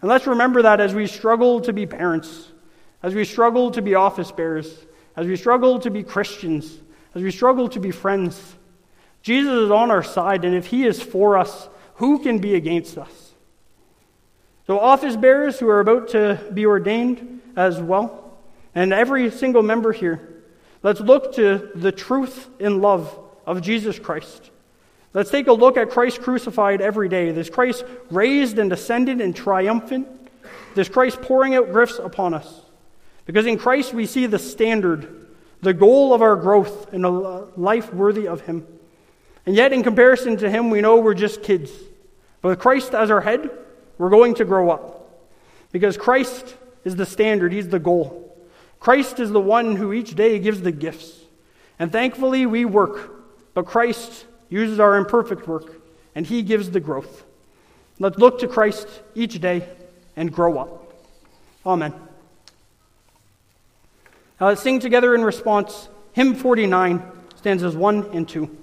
And let's remember that as we struggle to be parents, as we struggle to be office bearers, as we struggle to be Christians, as we struggle to be friends. Jesus is on our side, and if He is for us, who can be against us? So, office bearers who are about to be ordained as well, and every single member here, let's look to the truth and love of Jesus Christ. Let's take a look at Christ crucified every day. This Christ raised and ascended and triumphant. This Christ pouring out gifts upon us. Because in Christ we see the standard, the goal of our growth in a life worthy of Him. And yet, in comparison to Him, we know we're just kids. But with Christ as our head, we're going to grow up. Because Christ is the standard, He's the goal. Christ is the one who each day gives the gifts. And thankfully, we work, but Christ uses our imperfect work, and He gives the growth. Let's look to Christ each day and grow up. Amen. Now let's sing together in response hymn 49, stanzas 1 and 2.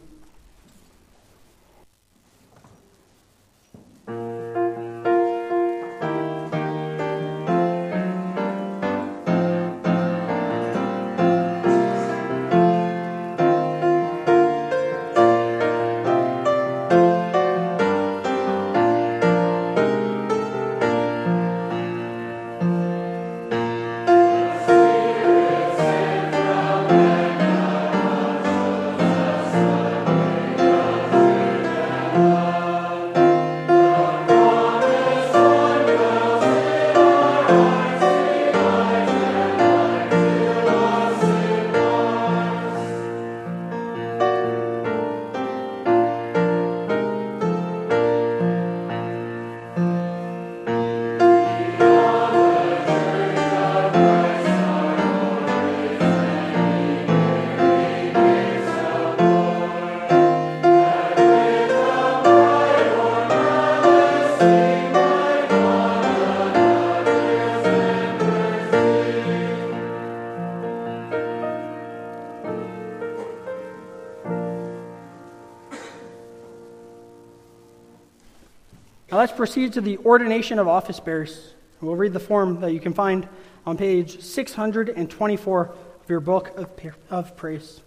Proceed to the ordination of office bearers. We'll read the form that you can find on page 624 of your book of, of praise.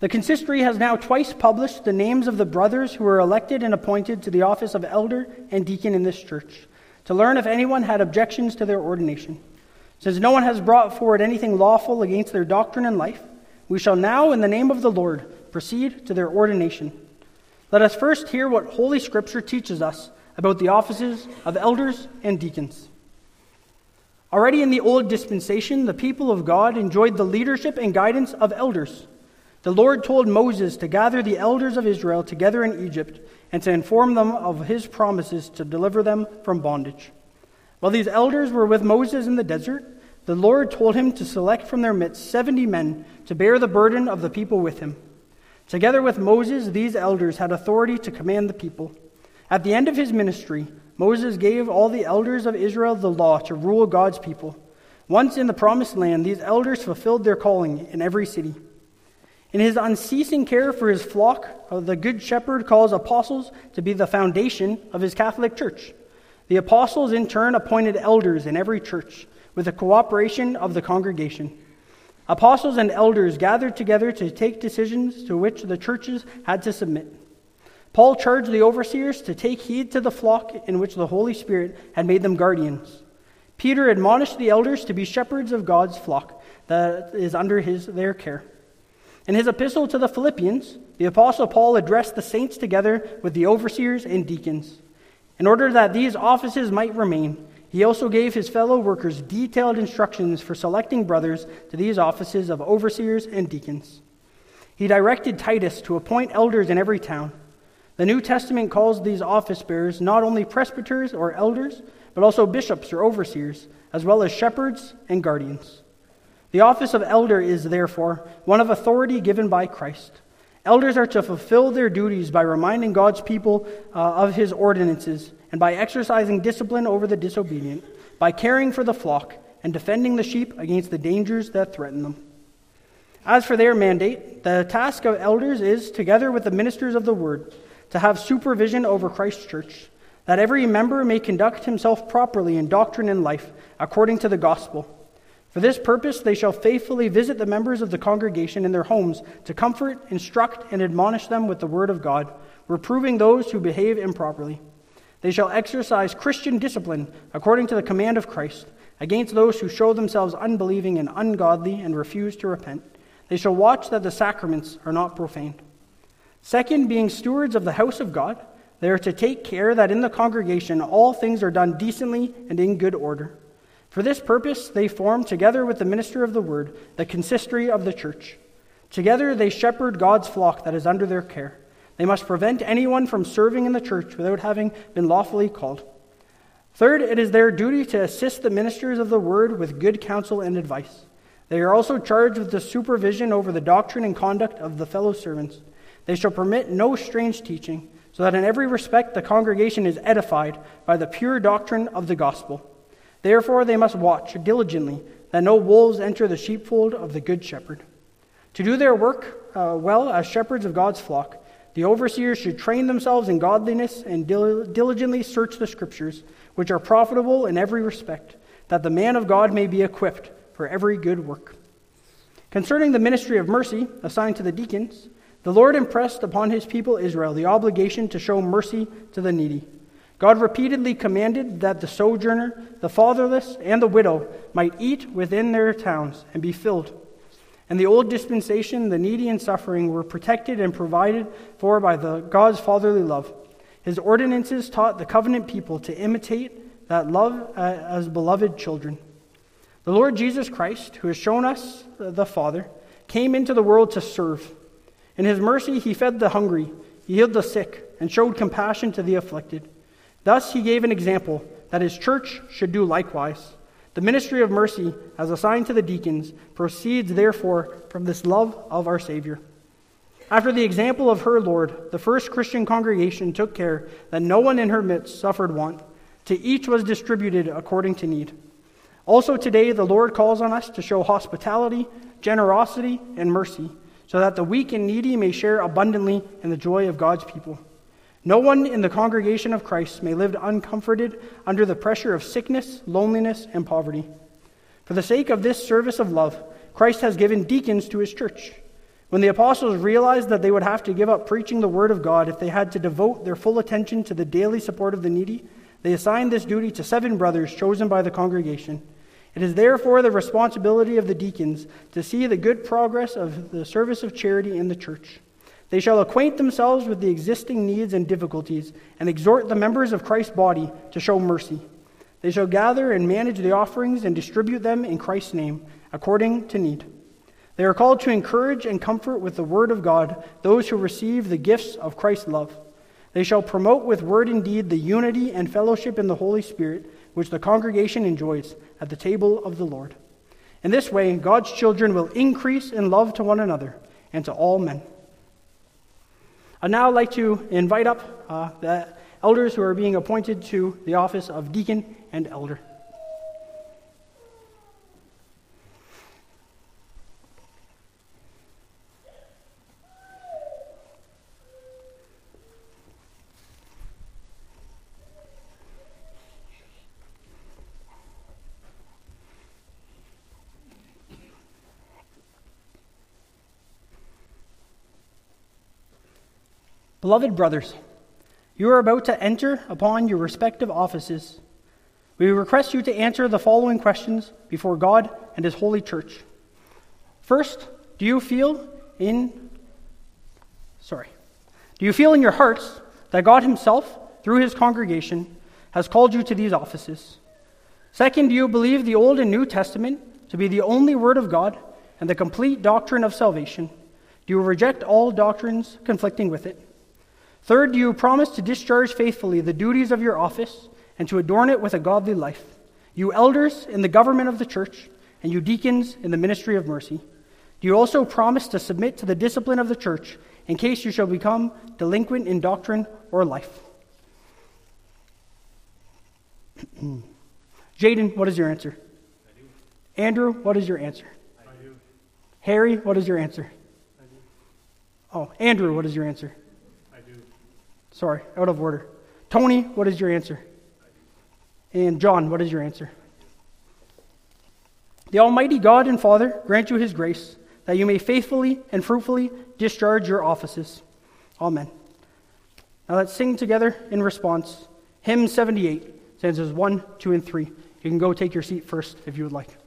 The consistory has now twice published the names of the brothers who were elected and appointed to the office of elder and deacon in this church, to learn if anyone had objections to their ordination. Since no one has brought forward anything lawful against their doctrine and life, we shall now, in the name of the Lord, proceed to their ordination. Let us first hear what Holy Scripture teaches us about the offices of elders and deacons. Already in the old dispensation, the people of God enjoyed the leadership and guidance of elders. The Lord told Moses to gather the elders of Israel together in Egypt and to inform them of his promises to deliver them from bondage. While these elders were with Moses in the desert, the Lord told him to select from their midst seventy men to bear the burden of the people with him. Together with Moses, these elders had authority to command the people. At the end of his ministry, Moses gave all the elders of Israel the law to rule God's people. Once in the promised land, these elders fulfilled their calling in every city. In his unceasing care for his flock, uh, the Good Shepherd calls apostles to be the foundation of his Catholic Church. The apostles, in turn, appointed elders in every church with the cooperation of the congregation. Apostles and elders gathered together to take decisions to which the churches had to submit. Paul charged the overseers to take heed to the flock in which the Holy Spirit had made them guardians. Peter admonished the elders to be shepherds of God's flock that is under his, their care. In his epistle to the Philippians, the Apostle Paul addressed the saints together with the overseers and deacons. In order that these offices might remain, he also gave his fellow workers detailed instructions for selecting brothers to these offices of overseers and deacons. He directed Titus to appoint elders in every town. The New Testament calls these office bearers not only presbyters or elders, but also bishops or overseers, as well as shepherds and guardians. The office of elder is, therefore, one of authority given by Christ. Elders are to fulfill their duties by reminding God's people uh, of his ordinances and by exercising discipline over the disobedient, by caring for the flock, and defending the sheep against the dangers that threaten them. As for their mandate, the task of elders is, together with the ministers of the word, to have supervision over Christ's church, that every member may conduct himself properly in doctrine and life, according to the gospel. For this purpose, they shall faithfully visit the members of the congregation in their homes to comfort, instruct, and admonish them with the word of God, reproving those who behave improperly. They shall exercise Christian discipline according to the command of Christ against those who show themselves unbelieving and ungodly and refuse to repent. They shall watch that the sacraments are not profaned. Second, being stewards of the house of God, they are to take care that in the congregation all things are done decently and in good order. For this purpose, they form, together with the minister of the word, the consistory of the church. Together they shepherd God's flock that is under their care. They must prevent anyone from serving in the church without having been lawfully called. Third, it is their duty to assist the ministers of the word with good counsel and advice. They are also charged with the supervision over the doctrine and conduct of the fellow servants. They shall permit no strange teaching, so that in every respect the congregation is edified by the pure doctrine of the gospel. Therefore, they must watch diligently that no wolves enter the sheepfold of the good shepherd. To do their work uh, well as shepherds of God's flock, the overseers should train themselves in godliness and dil- diligently search the scriptures, which are profitable in every respect, that the man of God may be equipped for every good work. Concerning the ministry of mercy assigned to the deacons, the Lord impressed upon his people Israel the obligation to show mercy to the needy. God repeatedly commanded that the sojourner, the fatherless, and the widow might eat within their towns and be filled. In the old dispensation, the needy and suffering were protected and provided for by the God's fatherly love. His ordinances taught the covenant people to imitate that love uh, as beloved children. The Lord Jesus Christ, who has shown us the Father, came into the world to serve. In his mercy, he fed the hungry, he healed the sick, and showed compassion to the afflicted. Thus, he gave an example that his church should do likewise. The ministry of mercy, as assigned to the deacons, proceeds therefore from this love of our Savior. After the example of her Lord, the first Christian congregation took care that no one in her midst suffered want. To each was distributed according to need. Also, today, the Lord calls on us to show hospitality, generosity, and mercy, so that the weak and needy may share abundantly in the joy of God's people. No one in the congregation of Christ may live uncomforted under the pressure of sickness, loneliness, and poverty. For the sake of this service of love, Christ has given deacons to his church. When the apostles realized that they would have to give up preaching the word of God if they had to devote their full attention to the daily support of the needy, they assigned this duty to seven brothers chosen by the congregation. It is therefore the responsibility of the deacons to see the good progress of the service of charity in the church. They shall acquaint themselves with the existing needs and difficulties and exhort the members of Christ's body to show mercy. They shall gather and manage the offerings and distribute them in Christ's name, according to need. They are called to encourage and comfort with the word of God those who receive the gifts of Christ's love. They shall promote with word and deed the unity and fellowship in the Holy Spirit which the congregation enjoys at the table of the Lord. In this way, God's children will increase in love to one another and to all men. I'd now like to invite up uh, the elders who are being appointed to the office of deacon and elder. Beloved brothers, you are about to enter upon your respective offices. We request you to answer the following questions before God and His holy church. First, do you feel in sorry. Do you feel in your hearts that God himself through his congregation has called you to these offices? Second, do you believe the Old and New Testament to be the only word of God and the complete doctrine of salvation? Do you reject all doctrines conflicting with it? Third, do you promise to discharge faithfully the duties of your office and to adorn it with a godly life? You elders in the government of the church, and you deacons in the ministry of mercy. Do you also promise to submit to the discipline of the church in case you shall become delinquent in doctrine or life? [clears throat] Jaden, what is your answer? Andrew, what is your answer? Harry, what is your answer? Oh, Andrew, what is your answer? Sorry, out of order. Tony, what is your answer? And John, what is your answer? The Almighty God and Father grant you his grace, that you may faithfully and fruitfully discharge your offices. Amen. Now let's sing together in response Hymn 78, stanzas 1, 2, and 3. You can go take your seat first if you would like.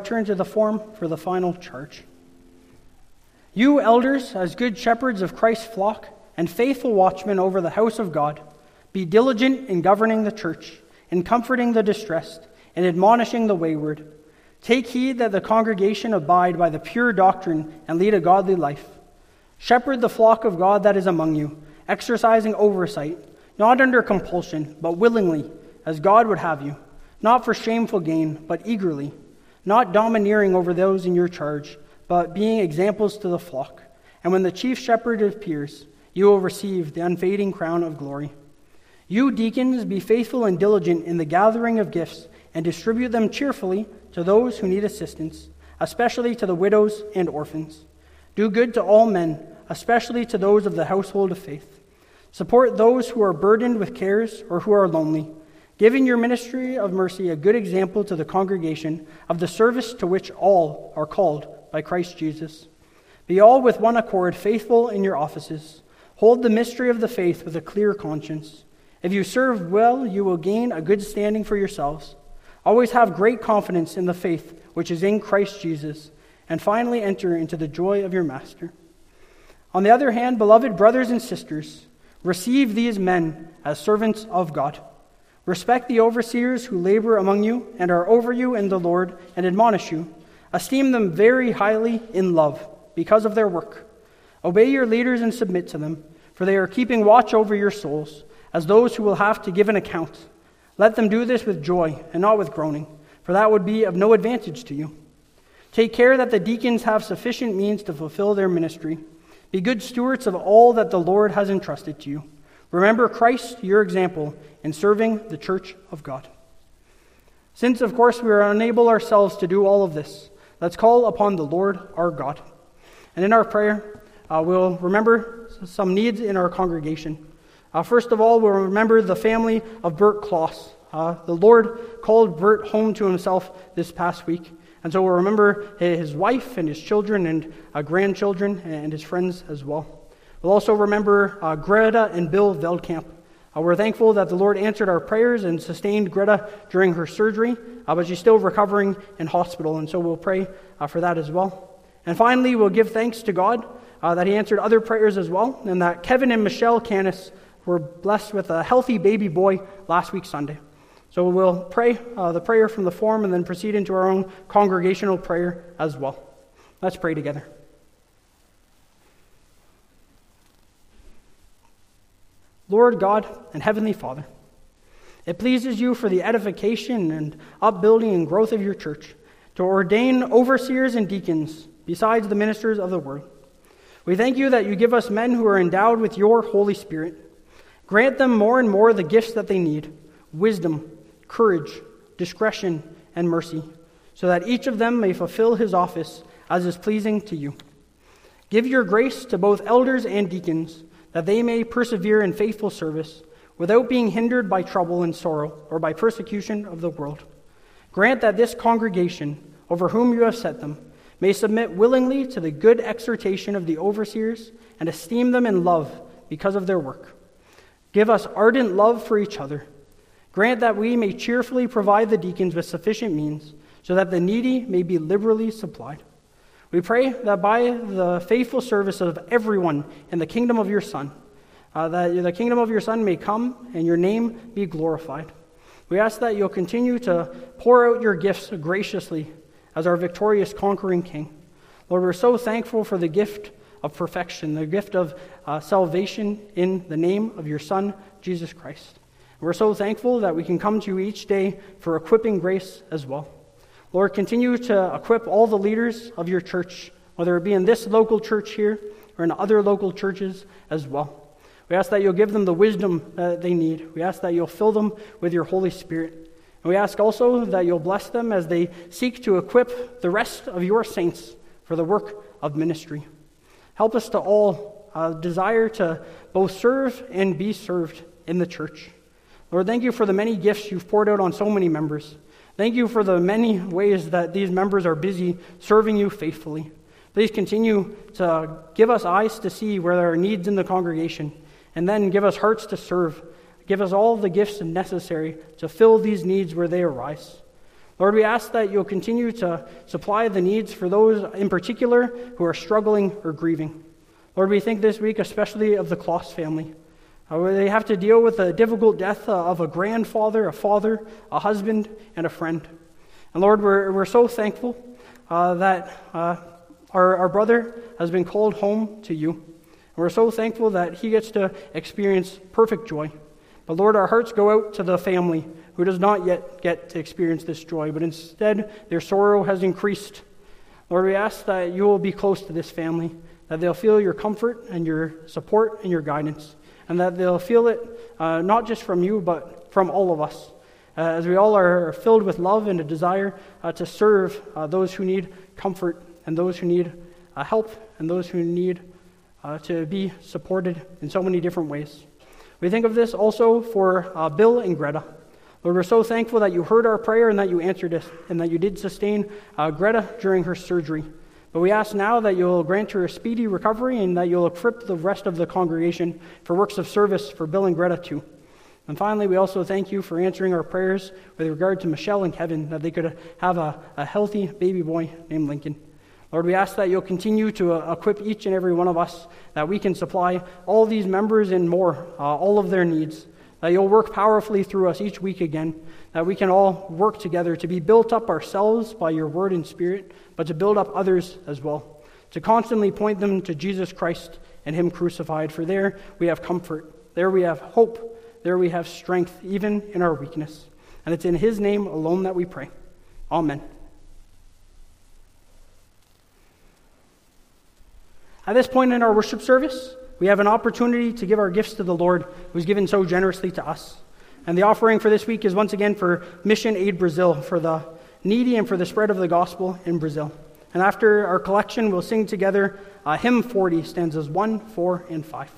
Return to the form for the final charge. You, elders, as good shepherds of Christ's flock and faithful watchmen over the house of God, be diligent in governing the church, in comforting the distressed, and admonishing the wayward. Take heed that the congregation abide by the pure doctrine and lead a godly life. Shepherd the flock of God that is among you, exercising oversight, not under compulsion, but willingly, as God would have you, not for shameful gain, but eagerly not domineering over those in your charge, but being examples to the flock. And when the chief shepherd appears, you will receive the unfading crown of glory. You, deacons, be faithful and diligent in the gathering of gifts and distribute them cheerfully to those who need assistance, especially to the widows and orphans. Do good to all men, especially to those of the household of faith. Support those who are burdened with cares or who are lonely giving your ministry of mercy a good example to the congregation of the service to which all are called by Christ Jesus. Be all with one accord faithful in your offices. Hold the mystery of the faith with a clear conscience. If you serve well, you will gain a good standing for yourselves. Always have great confidence in the faith which is in Christ Jesus, and finally enter into the joy of your Master. On the other hand, beloved brothers and sisters, receive these men as servants of God Respect the overseers who labor among you and are over you in the Lord and admonish you. Esteem them very highly in love because of their work. Obey your leaders and submit to them, for they are keeping watch over your souls as those who will have to give an account. Let them do this with joy and not with groaning, for that would be of no advantage to you. Take care that the deacons have sufficient means to fulfill their ministry. Be good stewards of all that the Lord has entrusted to you. Remember Christ, your example, in serving the church of God. Since, of course, we are unable ourselves to do all of this, let's call upon the Lord our God. And in our prayer, uh, we'll remember some needs in our congregation. Uh, first of all, we'll remember the family of Bert Kloss. Uh, the Lord called Bert home to himself this past week. And so we'll remember his wife and his children and uh, grandchildren and his friends as well. We'll also remember uh, Greta and Bill Veldkamp. Uh, we're thankful that the Lord answered our prayers and sustained Greta during her surgery, uh, but she's still recovering in hospital, and so we'll pray uh, for that as well. And finally, we'll give thanks to God uh, that He answered other prayers as well, and that Kevin and Michelle Canis were blessed with a healthy baby boy last week Sunday. So we'll pray uh, the prayer from the form and then proceed into our own congregational prayer as well. Let's pray together. Lord God and Heavenly Father, it pleases you for the edification and upbuilding and growth of your church to ordain overseers and deacons besides the ministers of the word. We thank you that you give us men who are endowed with your Holy Spirit. Grant them more and more the gifts that they need wisdom, courage, discretion, and mercy, so that each of them may fulfill his office as is pleasing to you. Give your grace to both elders and deacons, that they may persevere in faithful service without being hindered by trouble and sorrow or by persecution of the world. Grant that this congregation, over whom you have set them, may submit willingly to the good exhortation of the overseers and esteem them in love because of their work. Give us ardent love for each other. Grant that we may cheerfully provide the deacons with sufficient means so that the needy may be liberally supplied. We pray that by the faithful service of everyone in the kingdom of your Son, uh, that the kingdom of your Son may come and your name be glorified. We ask that you'll continue to pour out your gifts graciously as our victorious conquering King. Lord, we're so thankful for the gift of perfection, the gift of uh, salvation in the name of your Son, Jesus Christ. We're so thankful that we can come to you each day for equipping grace as well. Lord, continue to equip all the leaders of your church, whether it be in this local church here or in other local churches as well. We ask that you'll give them the wisdom that they need. We ask that you'll fill them with your Holy Spirit. And we ask also that you'll bless them as they seek to equip the rest of your saints for the work of ministry. Help us to all uh, desire to both serve and be served in the church. Lord, thank you for the many gifts you've poured out on so many members. Thank you for the many ways that these members are busy serving you faithfully. Please continue to give us eyes to see where there are needs in the congregation and then give us hearts to serve. Give us all the gifts necessary to fill these needs where they arise. Lord, we ask that you'll continue to supply the needs for those in particular who are struggling or grieving. Lord, we think this week especially of the Kloss family. Uh, they have to deal with the difficult death uh, of a grandfather, a father, a husband, and a friend. And Lord, we're, we're so thankful uh, that uh, our, our brother has been called home to you. And we're so thankful that he gets to experience perfect joy. But Lord, our hearts go out to the family who does not yet get to experience this joy, but instead their sorrow has increased. Lord, we ask that you will be close to this family, that they'll feel your comfort and your support and your guidance, and that they'll feel it uh, not just from you, but from all of us, uh, as we all are filled with love and a desire uh, to serve uh, those who need comfort and those who need uh, help and those who need uh, to be supported in so many different ways. We think of this also for Bill and Greta. Lord, we're so thankful that you heard our prayer and that you answered us, and that you did sustain Greta during her surgery. But we ask now that you'll grant her a speedy recovery and that you'll equip the rest of the congregation for works of service for Bill and Greta too. And finally, we also thank you for answering our prayers with regard to Michelle and Kevin, that they could have a, a healthy baby boy named Lincoln. Lord, we ask that you'll continue to uh, equip each and every one of us, that we can supply all these members and more, uh, all of their needs, that you'll work powerfully through us each week again, that we can all work together to be built up ourselves by your word and spirit, but to build up others as well, to constantly point them to Jesus Christ and Him crucified, for there we have comfort, there we have hope, there we have strength, even in our weakness. And it's in His name alone that we pray. Amen. At this point in our worship service, we have an opportunity to give our gifts to the Lord who's given so generously to us. And the offering for this week is once again for Mission Aid Brazil, for the needy and for the spread of the gospel in Brazil. And after our collection, we'll sing together uh, hymn 40, stanzas 1, 4, and 5.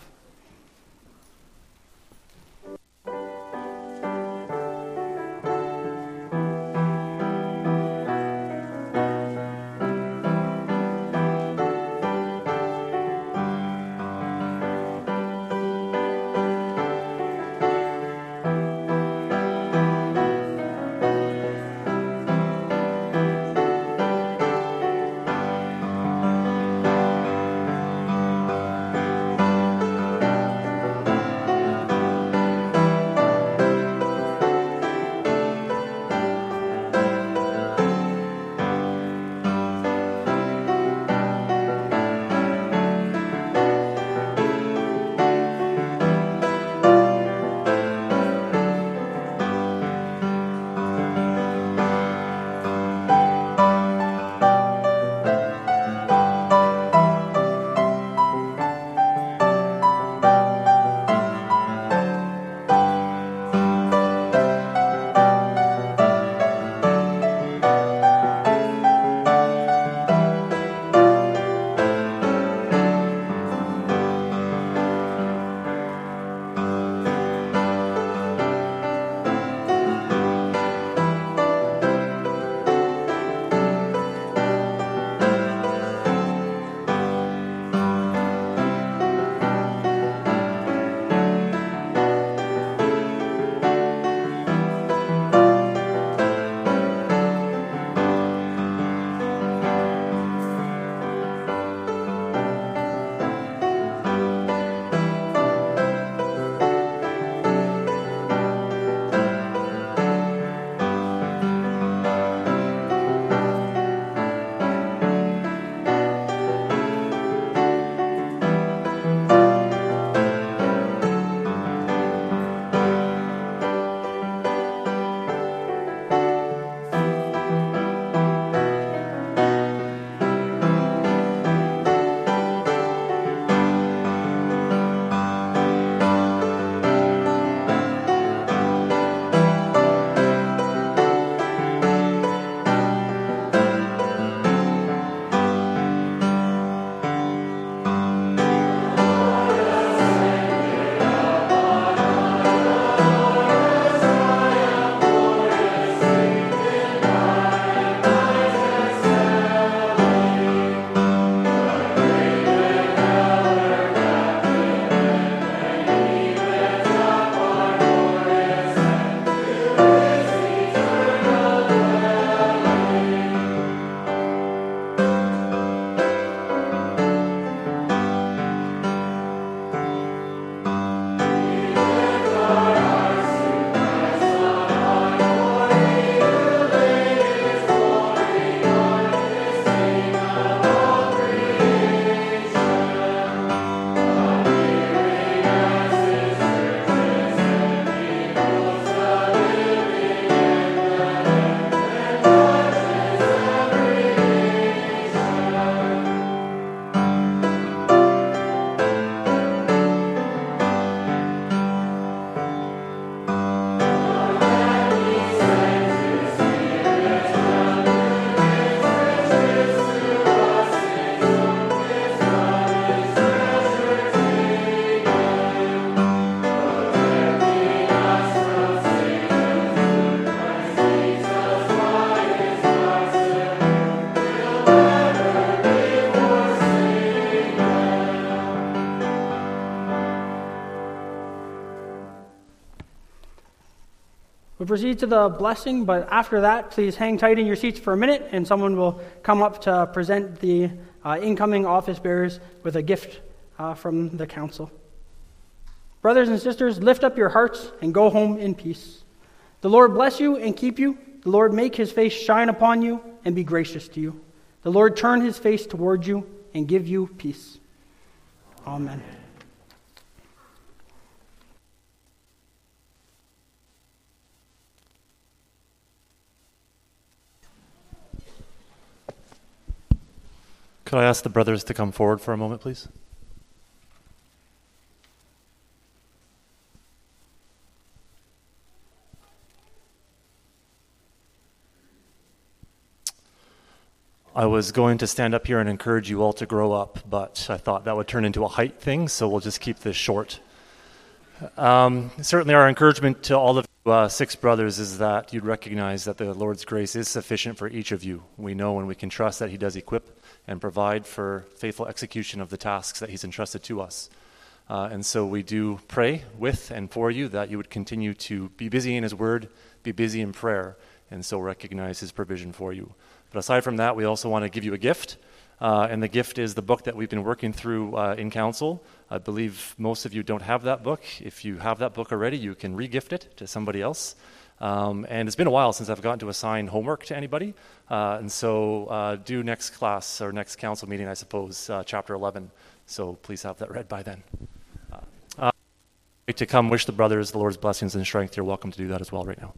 We'll proceed to the blessing, but after that, please hang tight in your seats for a minute, and someone will come up to present the uh, incoming office bearers with a gift uh, from the council. Brothers and sisters, lift up your hearts and go home in peace. The Lord bless you and keep you. The Lord make his face shine upon you and be gracious to you. The Lord turn his face toward you and give you peace. Amen. Could I ask the brothers to come forward for a moment, please? I was going to stand up here and encourage you all to grow up, but I thought that would turn into a height thing, so we'll just keep this short. Um, certainly, our encouragement to all of you, uh, six brothers is that you'd recognize that the Lord's grace is sufficient for each of you. We know and we can trust that He does equip and provide for faithful execution of the tasks that He's entrusted to us. Uh, and so we do pray with and for you that you would continue to be busy in His Word, be busy in prayer, and so recognize His provision for you. But aside from that, we also want to give you a gift. Uh, and the gift is the book that we've been working through uh, in council. I believe most of you don't have that book. If you have that book already, you can regift it to somebody else. Um, and it's been a while since I've gotten to assign homework to anybody. Uh, and so, uh, do next class or next council meeting, I suppose, uh, chapter 11. So, please have that read by then. Uh, to come wish the brothers the Lord's blessings and strength, you're welcome to do that as well right now.